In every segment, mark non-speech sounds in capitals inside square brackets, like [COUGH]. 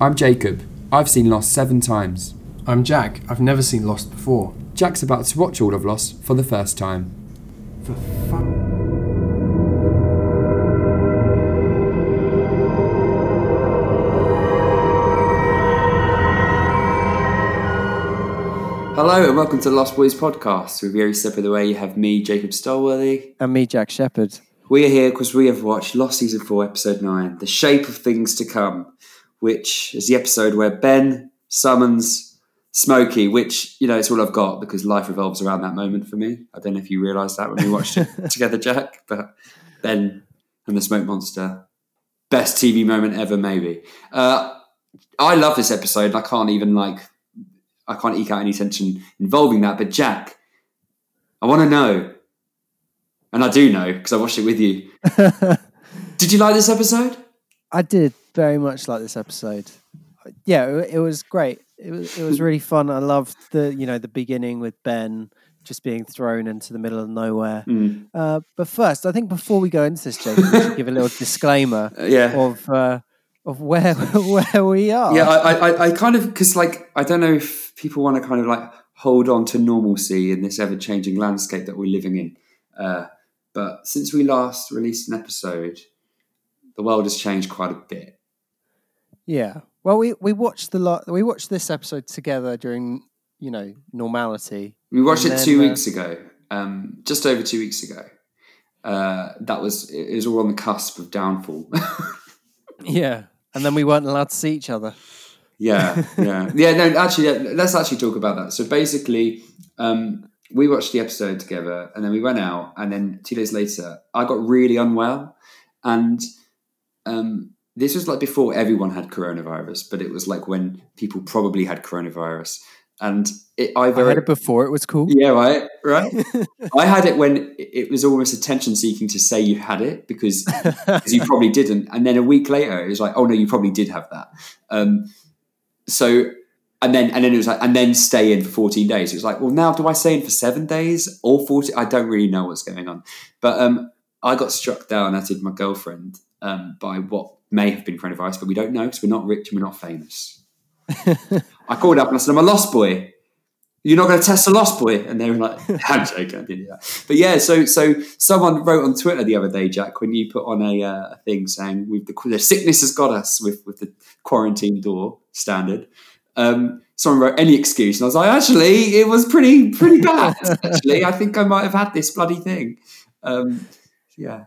I'm Jacob. I've seen Lost seven times. I'm Jack. I've never seen Lost before. Jack's about to watch all of Lost for the first time. For fuck. Hello and welcome to Lost Boys podcast. With every step of the way, you have me, Jacob Stolworthy. And me, Jack Shepherd. We are here because we have watched Lost Season 4, Episode 9, The Shape of Things to Come, which is the episode where Ben summons Smokey, which, you know, it's all I've got because life revolves around that moment for me. I don't know if you realised that when we watched it [LAUGHS] together, Jack, but Ben and the Smoke Monster, best TV moment ever, maybe. Uh, I love this episode. I can't even, like, I can't eke out any tension involving that. But Jack, I want to know, and I do know because I watched it with you. [LAUGHS] Did you like this episode? I did very much like this episode. Yeah, it, it was great. It was it was really fun. I loved the you know the beginning with Ben just being thrown into the middle of nowhere. Mm. Uh, but first, I think before we go into this, Jacob, we should give a little [LAUGHS] disclaimer Uh, yeah. of uh, of where [LAUGHS] where we are. Yeah, I, I, I kind of because like I don't know if people want to kind of like hold on to normalcy in this ever-changing landscape that we're living in. Uh, but since we last released an episode, the world has changed quite a bit. Yeah. Well, we we watched the lot. We watched this episode together during you know normality. We watched it then, two uh, weeks ago, um, just over two weeks ago. Uh, that was it was all on the cusp of downfall. [LAUGHS] Yeah, and then we weren't allowed to see each other. Yeah, [LAUGHS] yeah, yeah. No, actually, yeah, let's actually talk about that. So basically, um, we watched the episode together, and then we went out, and then two days later, I got really unwell, and um, this was like before everyone had coronavirus, but it was like when people probably had coronavirus, and it, I I had it before. It was cool. yeah, right, right. [LAUGHS] I had it when it was almost attention seeking to say you had it because because you probably didn't. And then a week later, it was like, oh no, you probably did have that. Um, so, and then and then it was like, and then stay in for fourteen days. It was like, well, now do I stay in for seven days or forty? I don't really know what's going on. But um, I got struck down, as did my girlfriend, um, by what may have been coronavirus, but we don't know because we're not rich and we're not famous. [LAUGHS] I called up and I said, I'm a lost boy. You're not going to test a lost boy? And they were like, [LAUGHS] I'm joking, I didn't do that. But yeah, so so someone wrote on Twitter the other day, Jack, when you put on a, uh, thing saying the, the sickness has got us with, with the quarantine door standard. Um, someone wrote any excuse, and I was like, actually, it was pretty pretty bad. [LAUGHS] actually, I think I might have had this bloody thing. Um, yeah,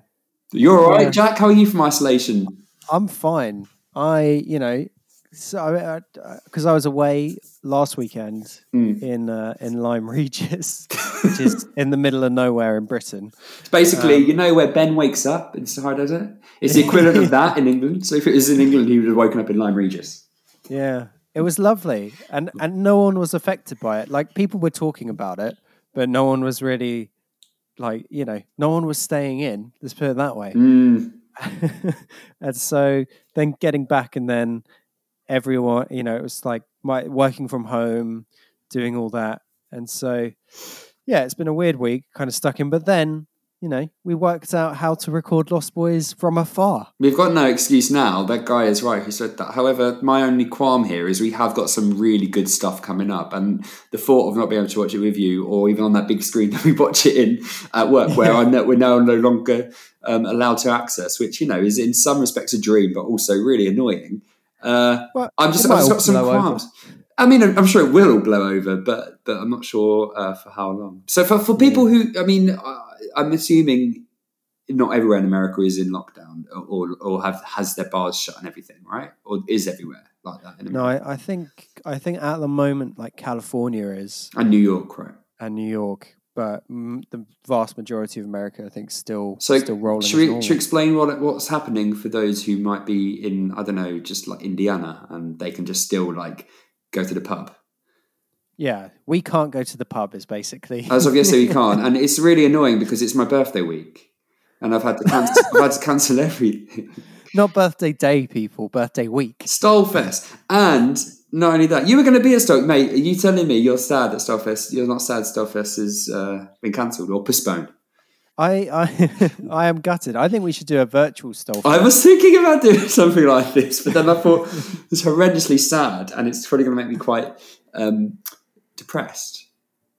you're all right, Yeah. Jack. How are you from isolation? I'm fine. I, you know, so because I, was away last weekend Mm. in uh, in Lyme Regis, which is [LAUGHS] in the middle of nowhere in Britain. It's basically, Um, you know, where Ben wakes up in Sahara Desert. It's the equivalent of [LAUGHS] that in England. So if it was in England, he would have woken up in Lyme Regis. Yeah, it was lovely, and and no one was affected by it. Like people were talking about it, but no one was really like you know, no one was staying in. Let's put it that way. Mm. [LAUGHS] and so then getting back and then everyone you know it was like my working from home doing all that and so yeah it's been a weird week kind of stuck in but then you know we worked out how to record lost boys from afar We've got no excuse now. That guy is right. who said that. However, my only qualm here is we have got some really good stuff coming up, and the thought of not being able to watch it with you, or even on that big screen that we watch it in at work, [LAUGHS] where I know we're now no longer um, allowed to access, which you know is in some respects a dream, but also really annoying. Uh, Well, I'm just, I've just got some over. qualms. I mean, I'm sure it will all blow over, but but I'm not sure uh, for how long. So for, for people who, I mean, uh, I'm assuming not everywhere in America is in lockdown or or have has their bars shut and everything, right? Or is everywhere like that in no I, I think i think at the moment like california is and New York, right? and new york but the vast majority of america i think still So still rolling should we, should explain what what's happening for those who might be in I don't know, just like Indiana, and they can just still like go to the pub. Yeah we can't go to the pub is basically As of yesterday, we can't, [LAUGHS] and it's really annoying because it's my birthday week, and I've had to cancel, I've had to cancel everything. Not birthday day, people. Birthday week. Stolefest, and not only that, you were going to be at Stoke, mate. Are you telling me you're sad that Stolefest? You're not sad Stolefest has uh, been cancelled or postponed? I, I, [LAUGHS] I am gutted. I think we should do a virtual stall. I was thinking about doing [LAUGHS] something like this, but then I thought it's horrendously sad, and it's probably going to make me quite um, depressed.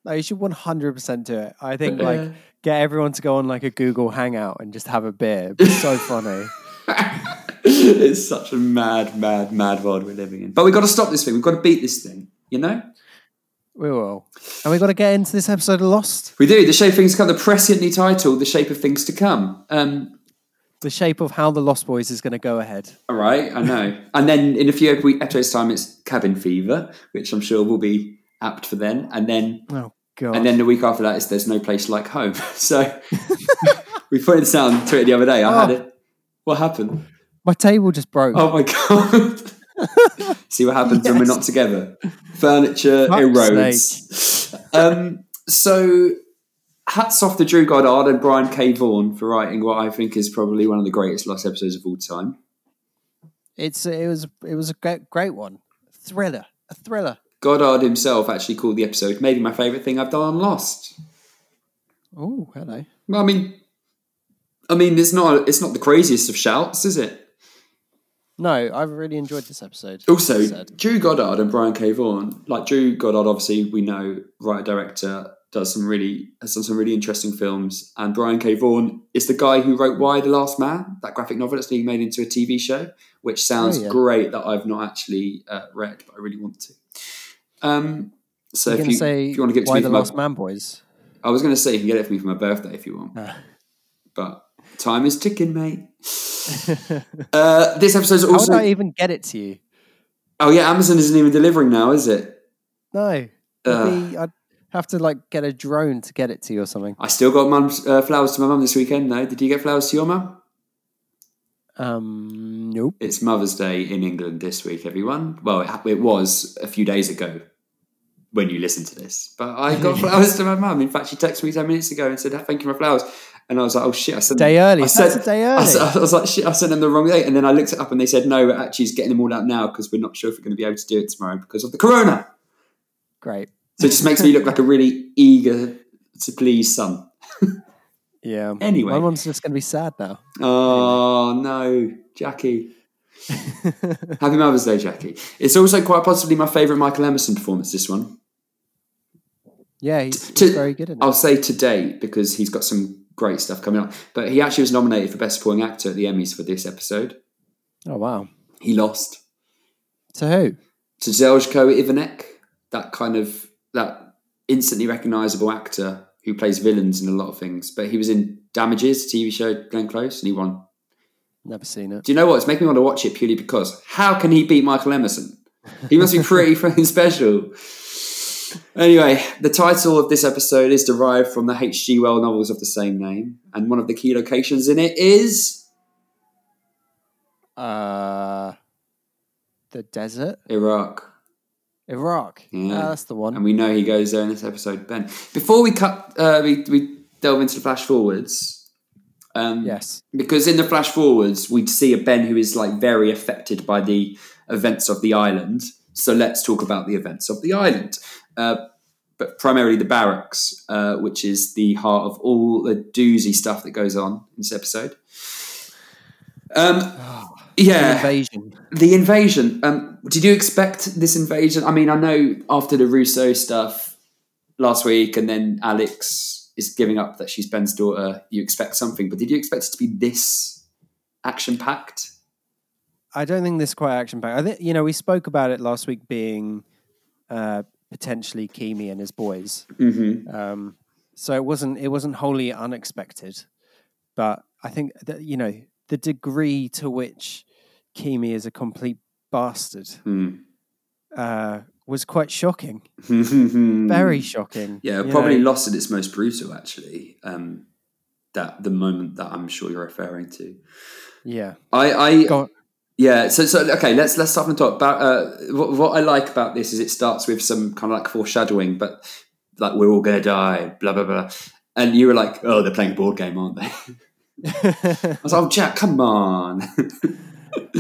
No, you should one hundred percent do it. I think Uh, like get everyone to go on like a Google Hangout and just have a beer. It'd be so funny. [LAUGHS] it's such a mad, mad, mad world we're living in. But we've got to stop this thing. We've got to beat this thing. You know, We will, and we've got to get into this episode of Lost. we do. The shape of things to come. The presciently titled "The Shape of Things to Come." Um, The shape of how the Lost Boys is going to go ahead. all right, I know. and then in a few episodes' time, it's Cabin Fever, which I'm sure will be apt for then. And then Oh god! And then the week after that is There's No Place Like Home. [LAUGHS] So [LAUGHS] we put this out on Twitter the other day. I had Oh. it. What happened? my table just broke. Oh my God. [LAUGHS] See what happens when we're not together. Furniture Fuck's erodes. Um, so hats off to Drew Goddard and Brian K. Vaughan for writing what I think is probably one of the greatest Lost episodes of all time. It's it was it was a great great one. Thriller, a thriller. Goddard himself actually called the episode maybe my favourite thing I've done on Lost. Oh, hello. Well, I mean, I mean, it's not it's not the craziest of shouts, is it? No, I've really enjoyed this episode. Also, Drew Goddard and Brian K. Vaughan, like Drew Goddard, obviously we know writer director does some really has done some really interesting films, and Brian K. Vaughan is the guy who wrote Y the Last Man, that graphic novel that's being made into a TV show, which sounds Oh, yeah. great that I've not actually uh, read, but I really want to. Um, so if you, say if you want to give it to why me the my, Last Man Boys? I was going to say you can get it for me for my birthday if you want, Ah. but time is ticking, mate. [LAUGHS] uh, this episode's How would. I even get it to you? Oh yeah, Amazon isn't even delivering now, is it? No, It'd I'd have to like get a drone to get it to you or something. I still got mum's uh, flowers to my mum this weekend. though. did you get flowers to your mum? Um, nope. It's Mother's Day in England this week, everyone. Well, it, it was a few days ago when you listen to this, but I got flowers to my mum. In fact, she texted me ten minutes ago and said, "Thank you for my flowers." And I was like, "Oh shit!" I sent Day them, early. I That's said, a day early. said- I was like, "Shit!" I sent them the wrong date, and then I looked it up and they said, "No, actually, he's getting them all out now because we're not sure if we're going to be able to do it tomorrow because of the corona." Great. So it just makes me look like a really eager to please son. [LAUGHS] Yeah. Anyway. my mum's just going to be sad now. Oh no, Jackie. Happy Mother's Day, Jackie. It's also quite possibly my favourite Michael Emerson performance. This one, Yeah, he's, he's very good in it. I'll say to date because he's got some great stuff coming up. But he actually was nominated for Best Supporting Actor at the Emmys for this episode. Oh wow. He lost To who? to Zeljko Ivanek, that kind of that instantly recognisable actor who plays villains in a lot of things. But he was in Damages, TV show Glenn Close, and he won Never seen it. Do you know what? It's making me want to watch it purely because how can he beat Michael Emerson? He must be pretty [LAUGHS] fucking special. Anyway, the title of this episode is derived from the H.G. Wells novels of the same name, and one of the key locations in it is Uh, the desert, Iraq. Iraq. Yeah. Ah, that's the one. And we know he goes there in this episode, Ben. Before we cut, uh, we, we delve into the flash forwards. Um, yes. because in the flash forwards we'd see a Ben who is like very affected by the events of the island. So let's talk about the events of the island, uh, but primarily the barracks, uh, which is the heart of all the doozy stuff that goes on in this episode. Um, The yeah, invasion. the invasion. Um, did you expect this invasion? I mean, I know after the Rousseau stuff last week, and then Alex is giving up that she's Ben's daughter. You expect something, but did you expect it to be this action packed? I don't think this is quite action packed. I think you know we spoke about it last week being uh, potentially Keamy and his boys. Mm-hmm. Um, so it wasn't it wasn't wholly unexpected, but I think that you know the degree to which Keamy is a complete bastard uh, was quite shocking. [LAUGHS] Very shocking. Yeah, probably know. lost at its most brutal. Actually, um, that the moment that I'm sure you're referring to. Yeah. I, I Go on. Yeah, so so okay, let's let's start from the top. About uh, what, what I like about this is it starts with some kind of like foreshadowing, but like we're all gonna die, blah blah blah, and you were like, oh, they're playing a board game, aren't they? [LAUGHS] I was like, oh, Jack, come on,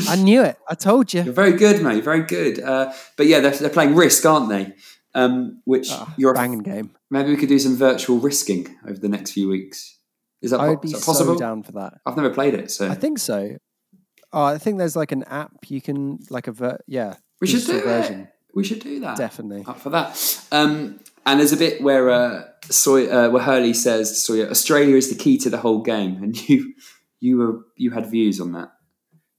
I knew it. I told you. you're very good, mate, very good. Uh, but yeah, they're, they're playing Risk, aren't they? Um, which Ah, you're banging game. maybe we could do some virtual risking over the next few weeks. Is that, I would be is that possible? so down for that. I've never played it, so I think so. Oh, I think there's like an app you can like a ver- yeah. we should do digital it. We should do that. Definitely. Up for that. Um, and there's a bit where uh, Soy, uh, where Hurley says Sawyer, Australia is the key to the whole game, and you you were you had views on that.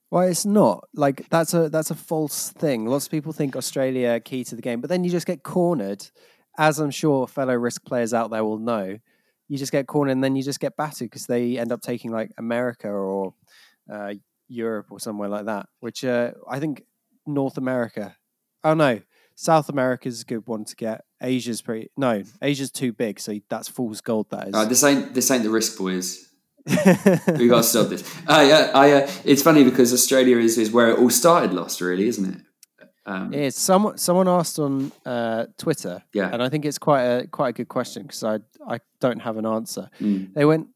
Well, it's not like that's a that's a false thing. Lots of people think Australia key to the game, but then you just get cornered, as I'm sure fellow risk players out there will know. You just get cornered, and then you just get battered because they end up taking like America or uh, Europe or somewhere like that. Which uh, I think North America. Oh no, South America's a good one to get. Asia's pretty no, Asia's too big, so that's fool's gold. That is. Uh, this ain't this ain't the risk, boys. [LAUGHS] we got to stop this. I, uh, I, uh, it's funny because Australia is, is where it all started. Lost, really, isn't it? Um, It's someone someone asked on uh, Twitter, Yeah. and I think it's quite a quite a good question because I I don't have an answer. Mm. They went,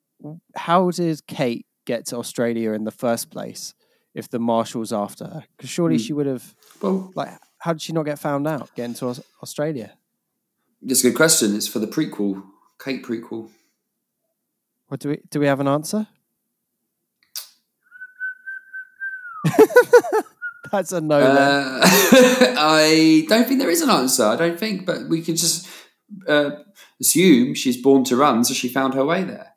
"How did Kate get to Australia in the first place? If the marshal's after her, because surely Mm. she would have well, like, how did she not get found out getting to Australia? it's a good question. It's for the prequel, Kate prequel. What do we do? We have an answer? [LAUGHS] That's a no. Uh, [LAUGHS] I don't think there is an answer. I don't think, but we can just uh, assume she's born to run, so she found her way there.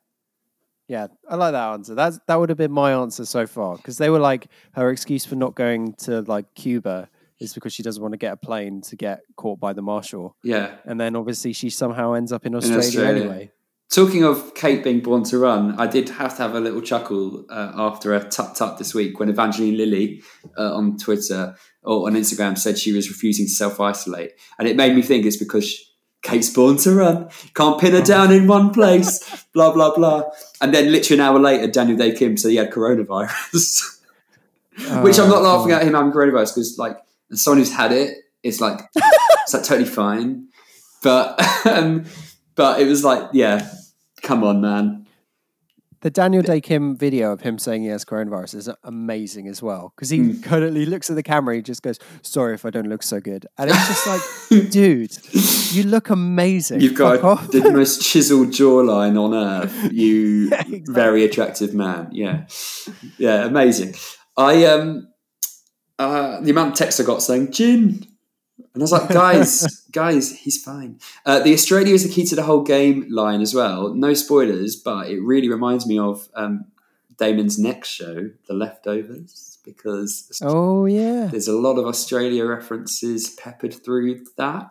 Yeah, I like that answer. That's that would have been my answer so far because they were like her excuse for not going to like Cuba is because she doesn't want to get a plane to get caught by the marshal, Yeah. and then obviously she somehow ends up in Australia, Australia. anyway. Talking of Kate being born to run, I did have to have a little chuckle uh, after a tut tut this week when Evangeline Lilly uh, on Twitter or on Instagram said she was refusing to self isolate, and it made me think it's because Kate's born to run, can't pin her down in one place, blah blah blah. And then literally an hour later, Daniel Dae Kim said he had coronavirus, [LAUGHS] which I'm not Oh, laughing God. at him having coronavirus because like someone who's had it, it's like [LAUGHS] it's like totally fine, but [LAUGHS] um, but it was like yeah. Come on, man. The Daniel Dae Kim video of him saying he has coronavirus is amazing as well because he Mm. currently looks at the camera. He just goes, "Sorry if I don't look so good," and it's just like, [LAUGHS] dude, you look amazing. You've got off. the most chiseled jawline on earth. [LAUGHS] You Yeah, exactly. very attractive man. Yeah, yeah, amazing. I um, uh, the amount of texts I got saying gin, and I was like, guys, [LAUGHS] guys, he's fine. Uh, the Australia is the key to the whole game line as well. No spoilers, but it really reminds me of um, Damon's next show, The Leftovers, because Oh yeah. there's a lot of Australia references peppered through that.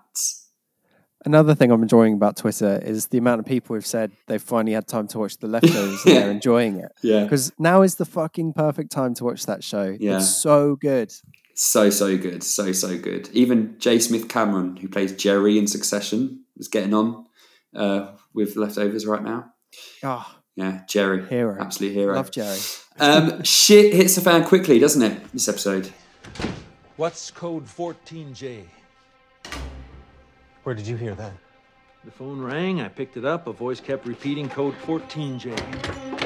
Another thing I'm enjoying about Twitter is the amount of people who've said they've finally had time to watch The Leftovers and [LAUGHS] they're enjoying it. Yeah. Because now is the fucking perfect time to watch that show. Yeah. It's so good. So so good, so so good. Even J. Smith Cameron, who plays Gerri in Succession, is getting on uh, with leftovers right now. Oh, Yeah, Gerri, Hero. absolute hero. love Gerri. Um, shit hits the fan quickly, doesn't it? This episode. What's code 14J? Where did you hear that? The phone rang, I picked it up, a voice kept repeating code 14J.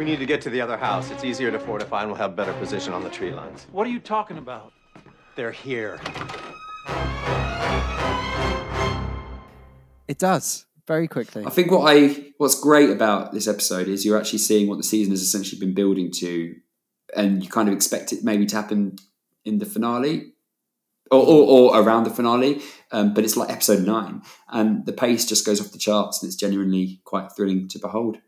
We need to get to the other house. It's easier to fortify and we'll have better position on the tree lines. What are you talking about? They're here. It does very quickly. I think what I what's great about this episode is you're actually seeing what the season has essentially been building to, and you kind of expect it maybe to happen in the finale. Or, or, or around the finale, um, but it's like episode nine, and the pace just goes off the charts, and it's genuinely quite thrilling to behold.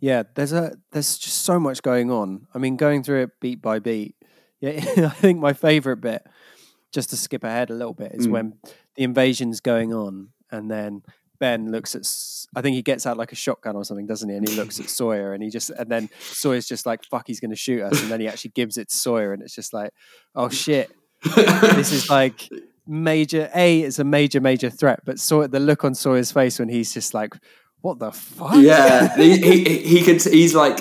Yeah, there's a there's just so much going on. I mean, going through it beat by beat. [LAUGHS] Yeah, I think my favorite bit, just to skip ahead a little bit, is Mm. when the invasion's going on, and then Ben looks at. I think he gets out like a shotgun or something, doesn't he? And he looks at [LAUGHS] Sawyer, and he just and then Sawyer's just like, "Fuck, he's going to shoot us," and then he actually gives it to Sawyer, and it's just like, "Oh shit, this is like." [LAUGHS] Major A is a major major threat, but saw the look on Sawyer's face when he's just like, "What the fuck?" Yeah, [LAUGHS] he, he, he could. He's like,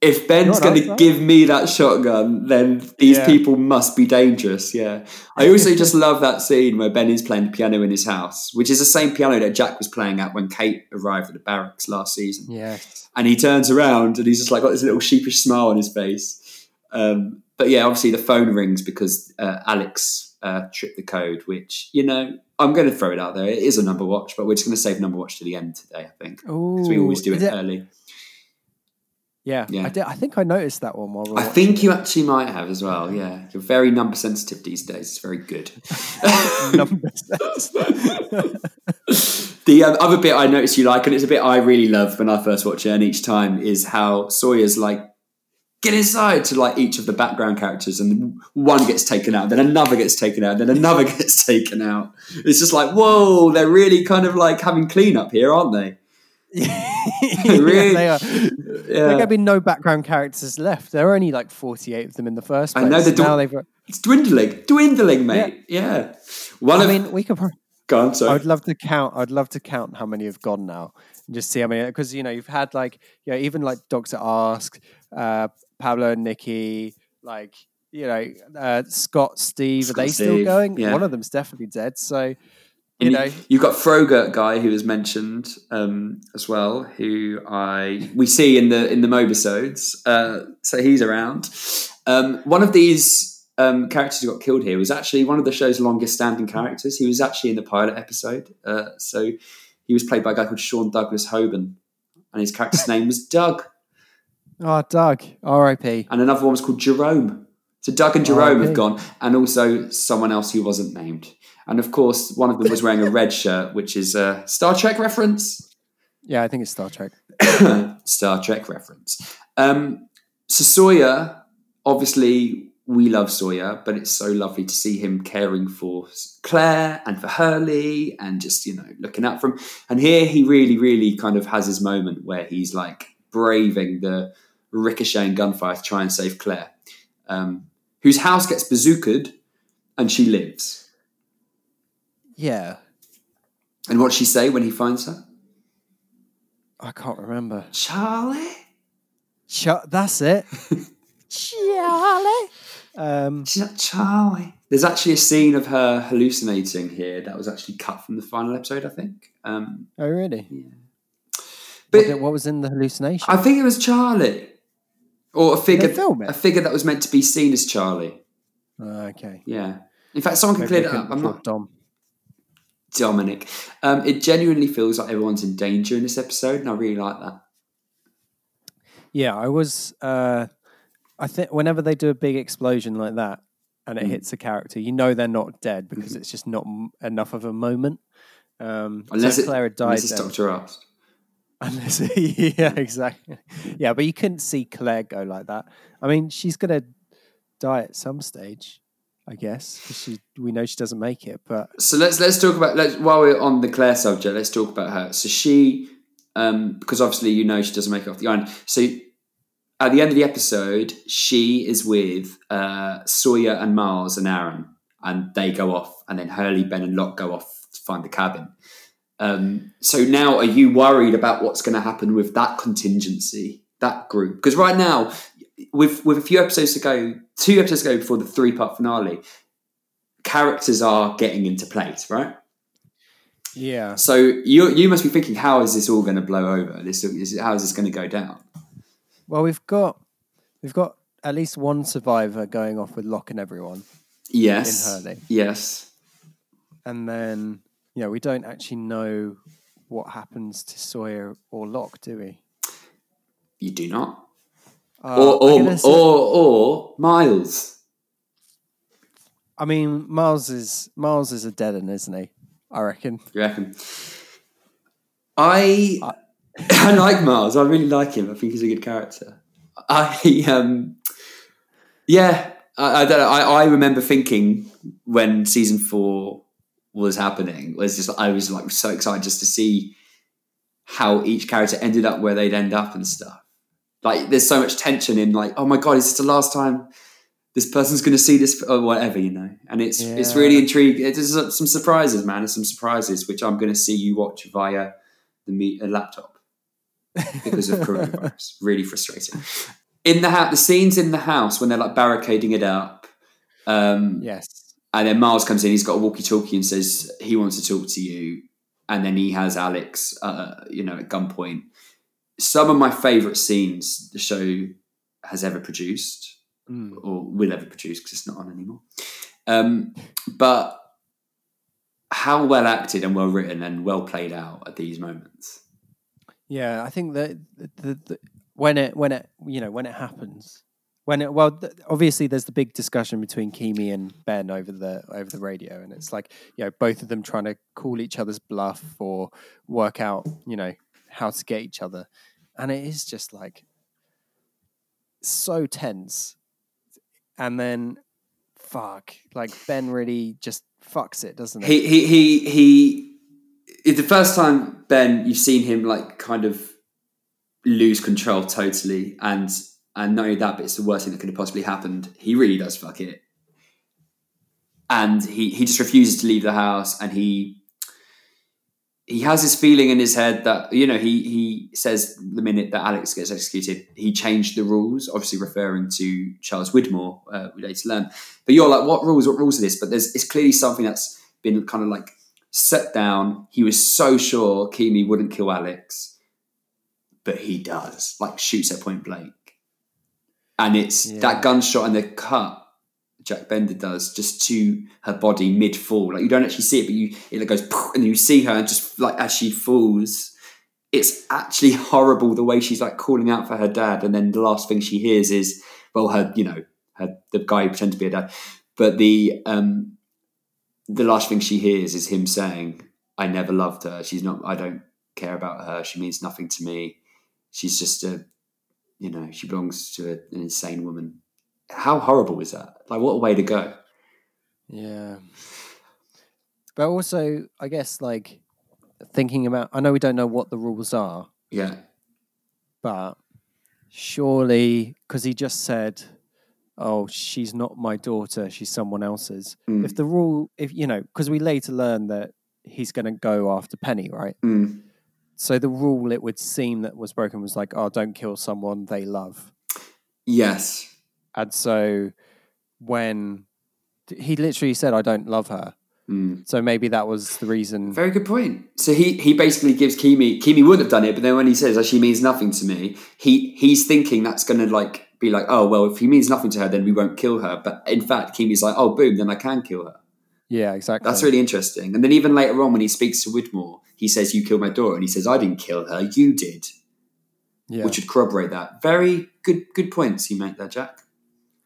if Ben's going to give me that shotgun, then these Yeah. people must be dangerous. Yeah, I also [LAUGHS] just love that scene where Ben is playing the piano in his house, which is the same piano that Jack was playing at when Kate arrived at the barracks last season. Yeah. And he turns around and he's just like got this little sheepish smile on his face. Um, but yeah, obviously the phone rings because uh, Alex uh, Trip the Code, which, you know, I'm going to throw it out there. It is a number watch, but we're just going to save number watch to the end today, I think. Because we always do it, it- early. Yeah, Yeah. I, did, I think I noticed that one while we I think you actually might have as well, yeah. You're very number sensitive these days. It's very good. [LAUGHS] numbers. [LAUGHS] The um, other bit I noticed you like, and it's a bit I really love when I first watch it, and each time is how Sawyer's like, get inside to like each of the background characters, and one gets taken out, then another gets taken out, then another [LAUGHS] gets taken out. It's just like, whoa, they're really kind of like having cleanup here, aren't they? [LAUGHS] Yeah, [LAUGHS] Really? they are. There Yeah. going to be no background characters left. There are only like 48 of them in the first I place. know the now they've. It's dwindling, dwindling, mate. Yeah. One I of, mean, we could. pro- go on, sorry. I'd love to count. I'd love to count how many have gone now, and just see how many. Because you know, you've had like, you know, even like Doctor Arzt, uh, Pablo and Nikki, like you know, uh, Scott, Steve. Scott, are they still going? yeah. One of them's definitely dead. So, you know, you, you've got Frogurt guy who was mentioned um, as well, who I we see in the in the Mobisodes. Uh, so he's around. Um, one of these um, characters who got killed here was actually one of the show's longest standing characters. He was actually in the pilot episode. Uh, so he was played by a guy called Sean Douglas Hoban, and his character's [LAUGHS] name was Doug. Oh, Doug, R.I.P. And another one was called Jerome. So Doug and Jerome have gone, and also someone else who wasn't named. And of course, one of them was wearing a red [LAUGHS] shirt, which is a Star Trek reference. Yeah, I think it's Star Trek. [COUGHS] Star Trek reference. Um, so Sawyer, obviously, we love Sawyer, but it's so lovely to see him caring for Claire and for Hurley and just, you know, looking out for him. And here he really, really kind of has his moment where he's like braving the ricocheting gunfire to try and save Claire, um, whose house gets bazookaed and she lives. Yeah, And what'd she say when he finds her? I can't remember. Charlie? Ch- that's it. [LAUGHS] Charlie. Um, She's like, Charlie. There's actually a scene of her hallucinating here that was actually cut from the final episode, I think. Um, oh, really? Yeah. but what, what was in the hallucination? I think it was Charlie, or a figure, it? a figure that was meant to be seen as Charlie. Oh, okay. Yeah. In fact, someone can Maybe clear they it up. I'm not Dom. Dominic. Um, it genuinely feels like everyone's in danger in this episode, and I really like that. Yeah, I was. Uh, I think whenever they do a big explosion like that and Mm. it hits a character, you know they're not dead Mm-hmm. because it's just not m- enough of a moment. Um, Unless, so it, Clara died, unless it's Doctor Arzt. Unless [LAUGHS] yeah, exactly. Yeah, but you couldn't see Claire go like that. I mean, she's gonna die at some stage, I guess. she, we know she doesn't make it, but So let's let's talk about let's while we're on the Claire subject, let's talk about her. So she, um, because obviously you know she doesn't make it off the island. So at the end of the episode, she is with uh, Sawyer and Miles and Aaron, and they go off, and then Hurley, Ben, and Locke go off to find the cabin. Um, so now, are you worried about what's going to happen with that contingency, that group? Because right now, with with a few episodes to go, two episodes ago before the three part finale, characters are getting into place, right? yeah, So you you must be thinking, how is this all going to blow over? This is how is this going to go down? Well, we've got we've got at least one survivor going off with Locke and everyone, Yes, In Hurley. yes. and then know we don't actually know what happens to Sawyer or Locke, do we? You do not, Uh, or or, say- or or Miles. I mean, Miles is Miles is a dead end, isn't he? I reckon. You reckon? I I like Miles. I really like him. I think he's a good character. I um yeah. I, I don't know. I, I remember thinking when season four was happening was just I was like so excited just to see how each character ended up where they'd end up and stuff. Like there's so much tension in like oh my god is this the last time this person's going to see this or whatever you know and it's it's really intriguing. There's some surprises, man. There's some surprises which I'm going to see you watch via the me- a laptop because of [LAUGHS] coronavirus. really frustrating. In the house, the scenes in the house when they're like barricading it up. Um, Yes. And then Miles comes in, he's got a walkie talkie and says he wants to talk to you. And then he has Alex, uh, you know, at gunpoint. Some of my favourite scenes the show has ever produced Mm. or will ever produce because it's not on anymore. Um, but how well acted and well written and well played out at these moments? Yeah, I think that the, the, the, when it when it you know when it happens when it well th- obviously there's the big discussion between Keamy and Ben over the over the radio and it's like you know both of them trying to call each other's bluff or work out you know how to get each other and it is just like so tense and then fuck like Ben really just fucks it doesn't he He he he. It's the first time Ben you've seen him like kind of lose control totally, and and not only that, but it's the worst thing that could have possibly happened. He really does fuck it, and he he just refuses to leave the house, and he he has this feeling in his head that you know he he says the minute that Alex gets executed, he changed the rules, obviously referring to Charles Widmore. Uh, we later learn, but you're like, what rules? What rules are this? But there's it's clearly something that's been kind of like set down. He was so sure Keamy wouldn't kill Alex, but he does. Like shoots at point blank, and it's Yeah. that gunshot and the cut Jack Bender does just to her body mid fall. Like you don't actually see it, but you it like goes and you see her just like as she falls. It's actually horrible the way she's like calling out for her dad, and then the last thing she hears is well, her you know her the guy who pretends to be her dad, but the um the last thing she hears is him saying, "I never loved her. She's not. I don't care about her. She means nothing to me. She's just a, you know, she belongs to a, an insane woman." How horrible is that? Like, what a way to go. Yeah. But also, I guess, like, thinking about, I know we don't know what the rules are, Yeah, but surely, because he just said, oh, she's not my daughter, she's someone else's. Mm. If the rule, if, you know, because we later learn that he's going to go after Penny, right? Mm. So the rule, it would seem that was broken was like, oh, don't kill someone they love. yes, And so when he literally said, I don't love her. Mm. So maybe that was the reason. Very good point. So he he basically gives Keamy Keamy wouldn't have done it, but then when he says oh, she means nothing to me, he he's thinking that's going to like be like, oh well, if he means nothing to her, then we won't kill her. But in fact, Keamy's like, oh boom, then I can kill her. Yeah, exactly. That's really interesting. And then even later on, when he speaks to Widmore, he says, "You killed my daughter," and he says, "I didn't kill her, you did," yeah. which would corroborate that. Very good good points you make there, Jack.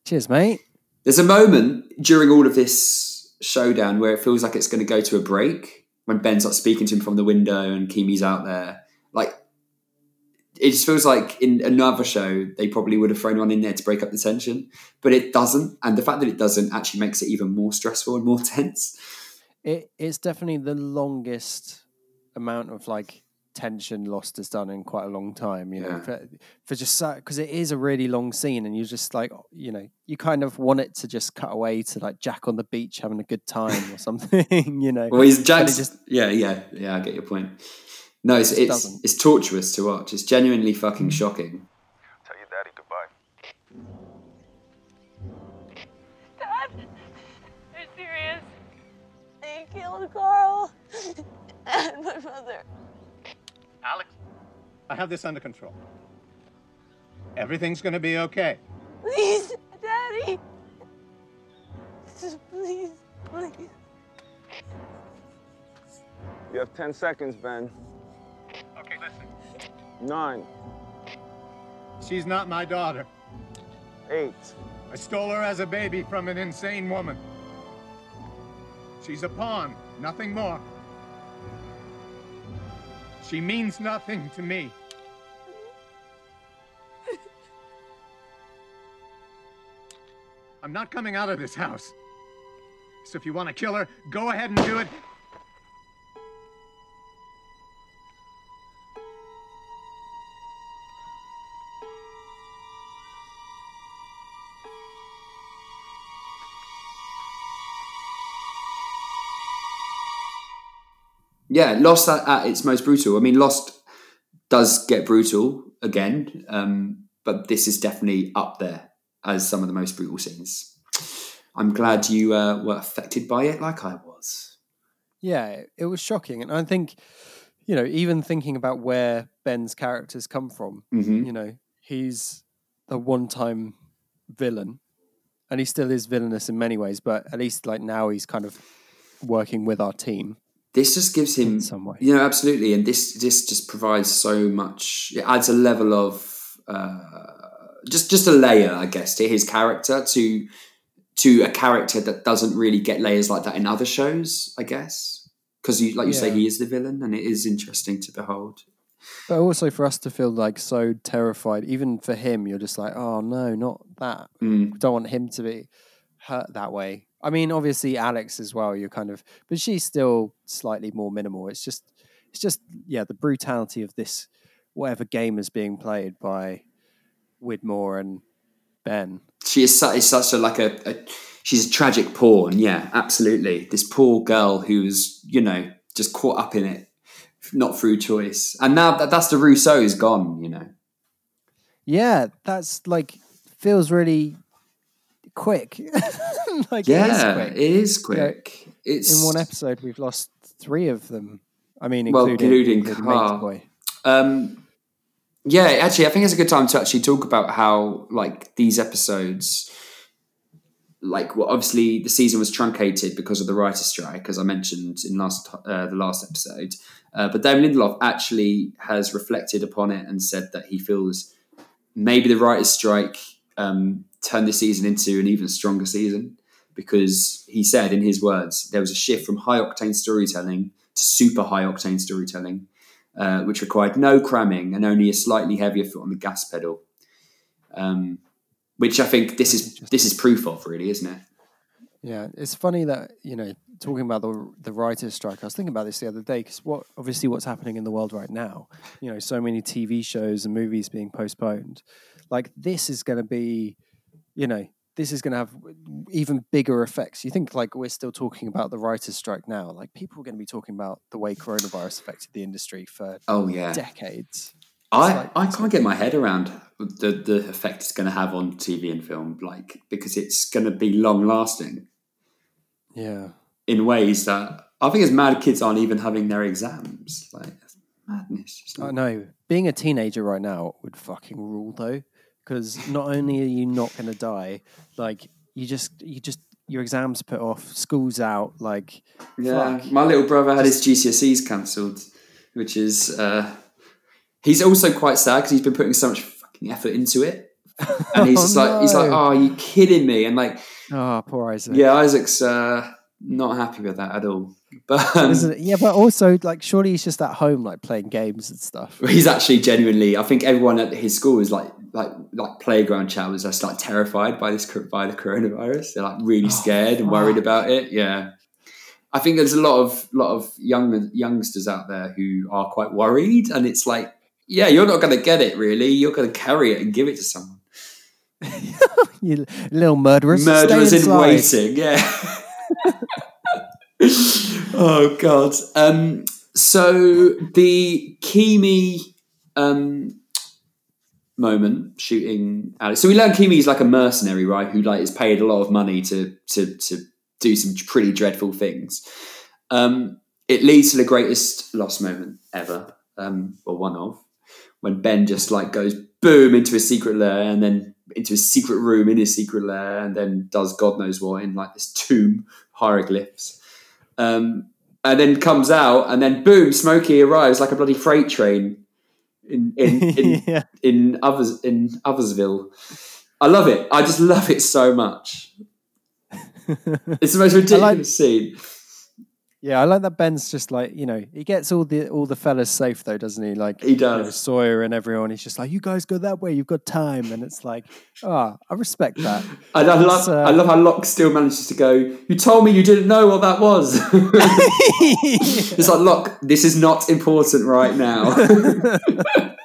Cheers, mate. There's a moment during all of this showdown where it feels like it's going to go to a break when Ben's like speaking to him from the window and Keamy's out there. Like it just feels like in another show they probably would have thrown one in there to break up the tension, but it doesn't. And the fact that it doesn't actually makes it even more stressful and more [LAUGHS] tense. It, it's definitely the longest amount of like tension Lost has done in quite a long time. You know, Yeah. for, for just because it is a really long scene, and you're just like, you know, you kind of want it to just cut away to like Jack on the beach having a good time or [LAUGHS] something. you know, Well, he's Jack's. just- yeah, yeah, yeah. I get your point. No, it's it's, doesn't. it's torturous to watch. It's genuinely fucking hmm. shocking. Tell your daddy goodbye. Dad, are serious? They killed Karl and my mother. Alex, I have this under control. Everything's gonna be okay. Please, Daddy. Just please, please. You have 10 seconds, Ben. Okay, listen. Nine, She's not my daughter. eight, I stole her as a baby from an insane woman. She's a pawn, nothing more. She means nothing to me. I'm not coming out of this house. So if you want to kill her, go ahead and do it. Yeah, Lost at, at its most brutal. I mean, Lost does get brutal again, um, but this is definitely up there as some of the most brutal scenes. I'm glad you uh, were affected by it, like I was. Yeah, it- was shocking, and I think, you know, even thinking about where Ben's characters come from, hmm you know, he's a one-time villain, and he still is villainous in many ways, but at least like now he's kind of working with our team. This just gives him some way. you know, absolutely, and this this just provides so much. It adds a level of uh, just just a layer, I guess, to his character to to a character that doesn't really get layers like that in other shows. I guess because you like you say, he is the villain, and it is interesting to behold. But also for us to feel like so terrified, even for him, you're just like, oh no, not that. Mm. Don't want him to be hurt that way. I mean, obviously Alex as well. You're kind of, but she's still slightly more minimal. It's just, it's just, yeah, the brutality of this, whatever game is being played by Widmore and Ben. She is, su- is such a like a, a she's a tragic pawn. Yeah, absolutely. This poor girl who's you know just caught up in it, not through choice, and now that that's the Rousseau is gone. You know. Yeah, that's like feels really quick. [LAUGHS] like Yeah, it is quick. it is quick. It's In one episode, we've lost three of them. I mean, Well, including, including with Carr. Mate Boy. Um, yeah, actually, I think it's a good time to actually talk about how like these episodes, like well, obviously the season was truncated because of the writer's strike, as I mentioned in last uh, the last episode. Uh, but David Lindelof actually has reflected upon it and said that he feels maybe the writer's strike um, turned this season into an even stronger season because he said in his words there was a shift from high octane storytelling to super high octane storytelling uh, which required no cramming and only a slightly heavier foot on the gas pedal. Um, which I think this is this is proof of, really, isn't it? Yeah, it's funny that you know talking about the the writers' strike. I was thinking about this the other day because what obviously what's happening in the world right now. You know, so many TV shows and movies being postponed. Like this is going to be, you know, this is going to have even bigger effects. You think like we're still talking about the writers' strike now? Like people are going to be talking about the way coronavirus affected the industry for Oh yeah, decades. I like- I can't get my head around the the effect it's going to have on TV and film, like because it's going to be long lasting Yeah. in ways that I think as mad kids aren't even having their exams. Like madness. I know. Being a teenager right now would fucking rule though, because not only are you not going to die, like you just you just your exams put off, school's out, like Yeah, fuck. my little brother had his GCSEs cancelled, which is uh, he's also quite sad because he's been putting so much fucking effort into it, and he's [LAUGHS] Oh, just like he's like, oh, are you kidding me? And like, Oh, poor Isaac. yeah, Isaac's uh, not happy with that at all. [LAUGHS] But um, Yeah, but also like surely he's just at home like playing games and stuff. [LAUGHS] he's actually genuinely. I think everyone at his school is like like like playground chat was just like terrified by this by the coronavirus. They're like really scared and worried about it. Yeah. I think there's a lot of lot of young youngsters out there who are quite worried, and it's like, yeah, you're not going to get it. Really, you're going to carry it and give it to someone. [LAUGHS] you little murderers. Murderers in waiting. Yeah. [LAUGHS] oh God. Um, so the Keamy um, moment shooting Alex. So we learn Keamy is like a mercenary, right? Who like is paid a lot of money to to to do some pretty dreadful things. Um, it leads to the greatest lost moment ever, um, or one of, when Ben just like goes boom into his secret lair and then into a secret room in his secret lair and then does God knows what in like this tomb hieroglyphs. Um, and then comes out and then boom, Smokey arrives like a bloody freight train in in in, [LAUGHS] yeah. in others in Othersville. I love it. I just love it so much. [LAUGHS] It's the most ridiculous like- scene. Yeah, I like that Ben's just like you know he gets all the all the fellas safe though, doesn't he? Like He you know, does. Sawyer and everyone. He's just like, you guys go that way. You've got time, and it's like, ah, I respect that. And I love, uh, I love how Locke still manages to go. You told me you didn't know what that was. [LAUGHS] it's like Locke. This is not important right now. [LAUGHS]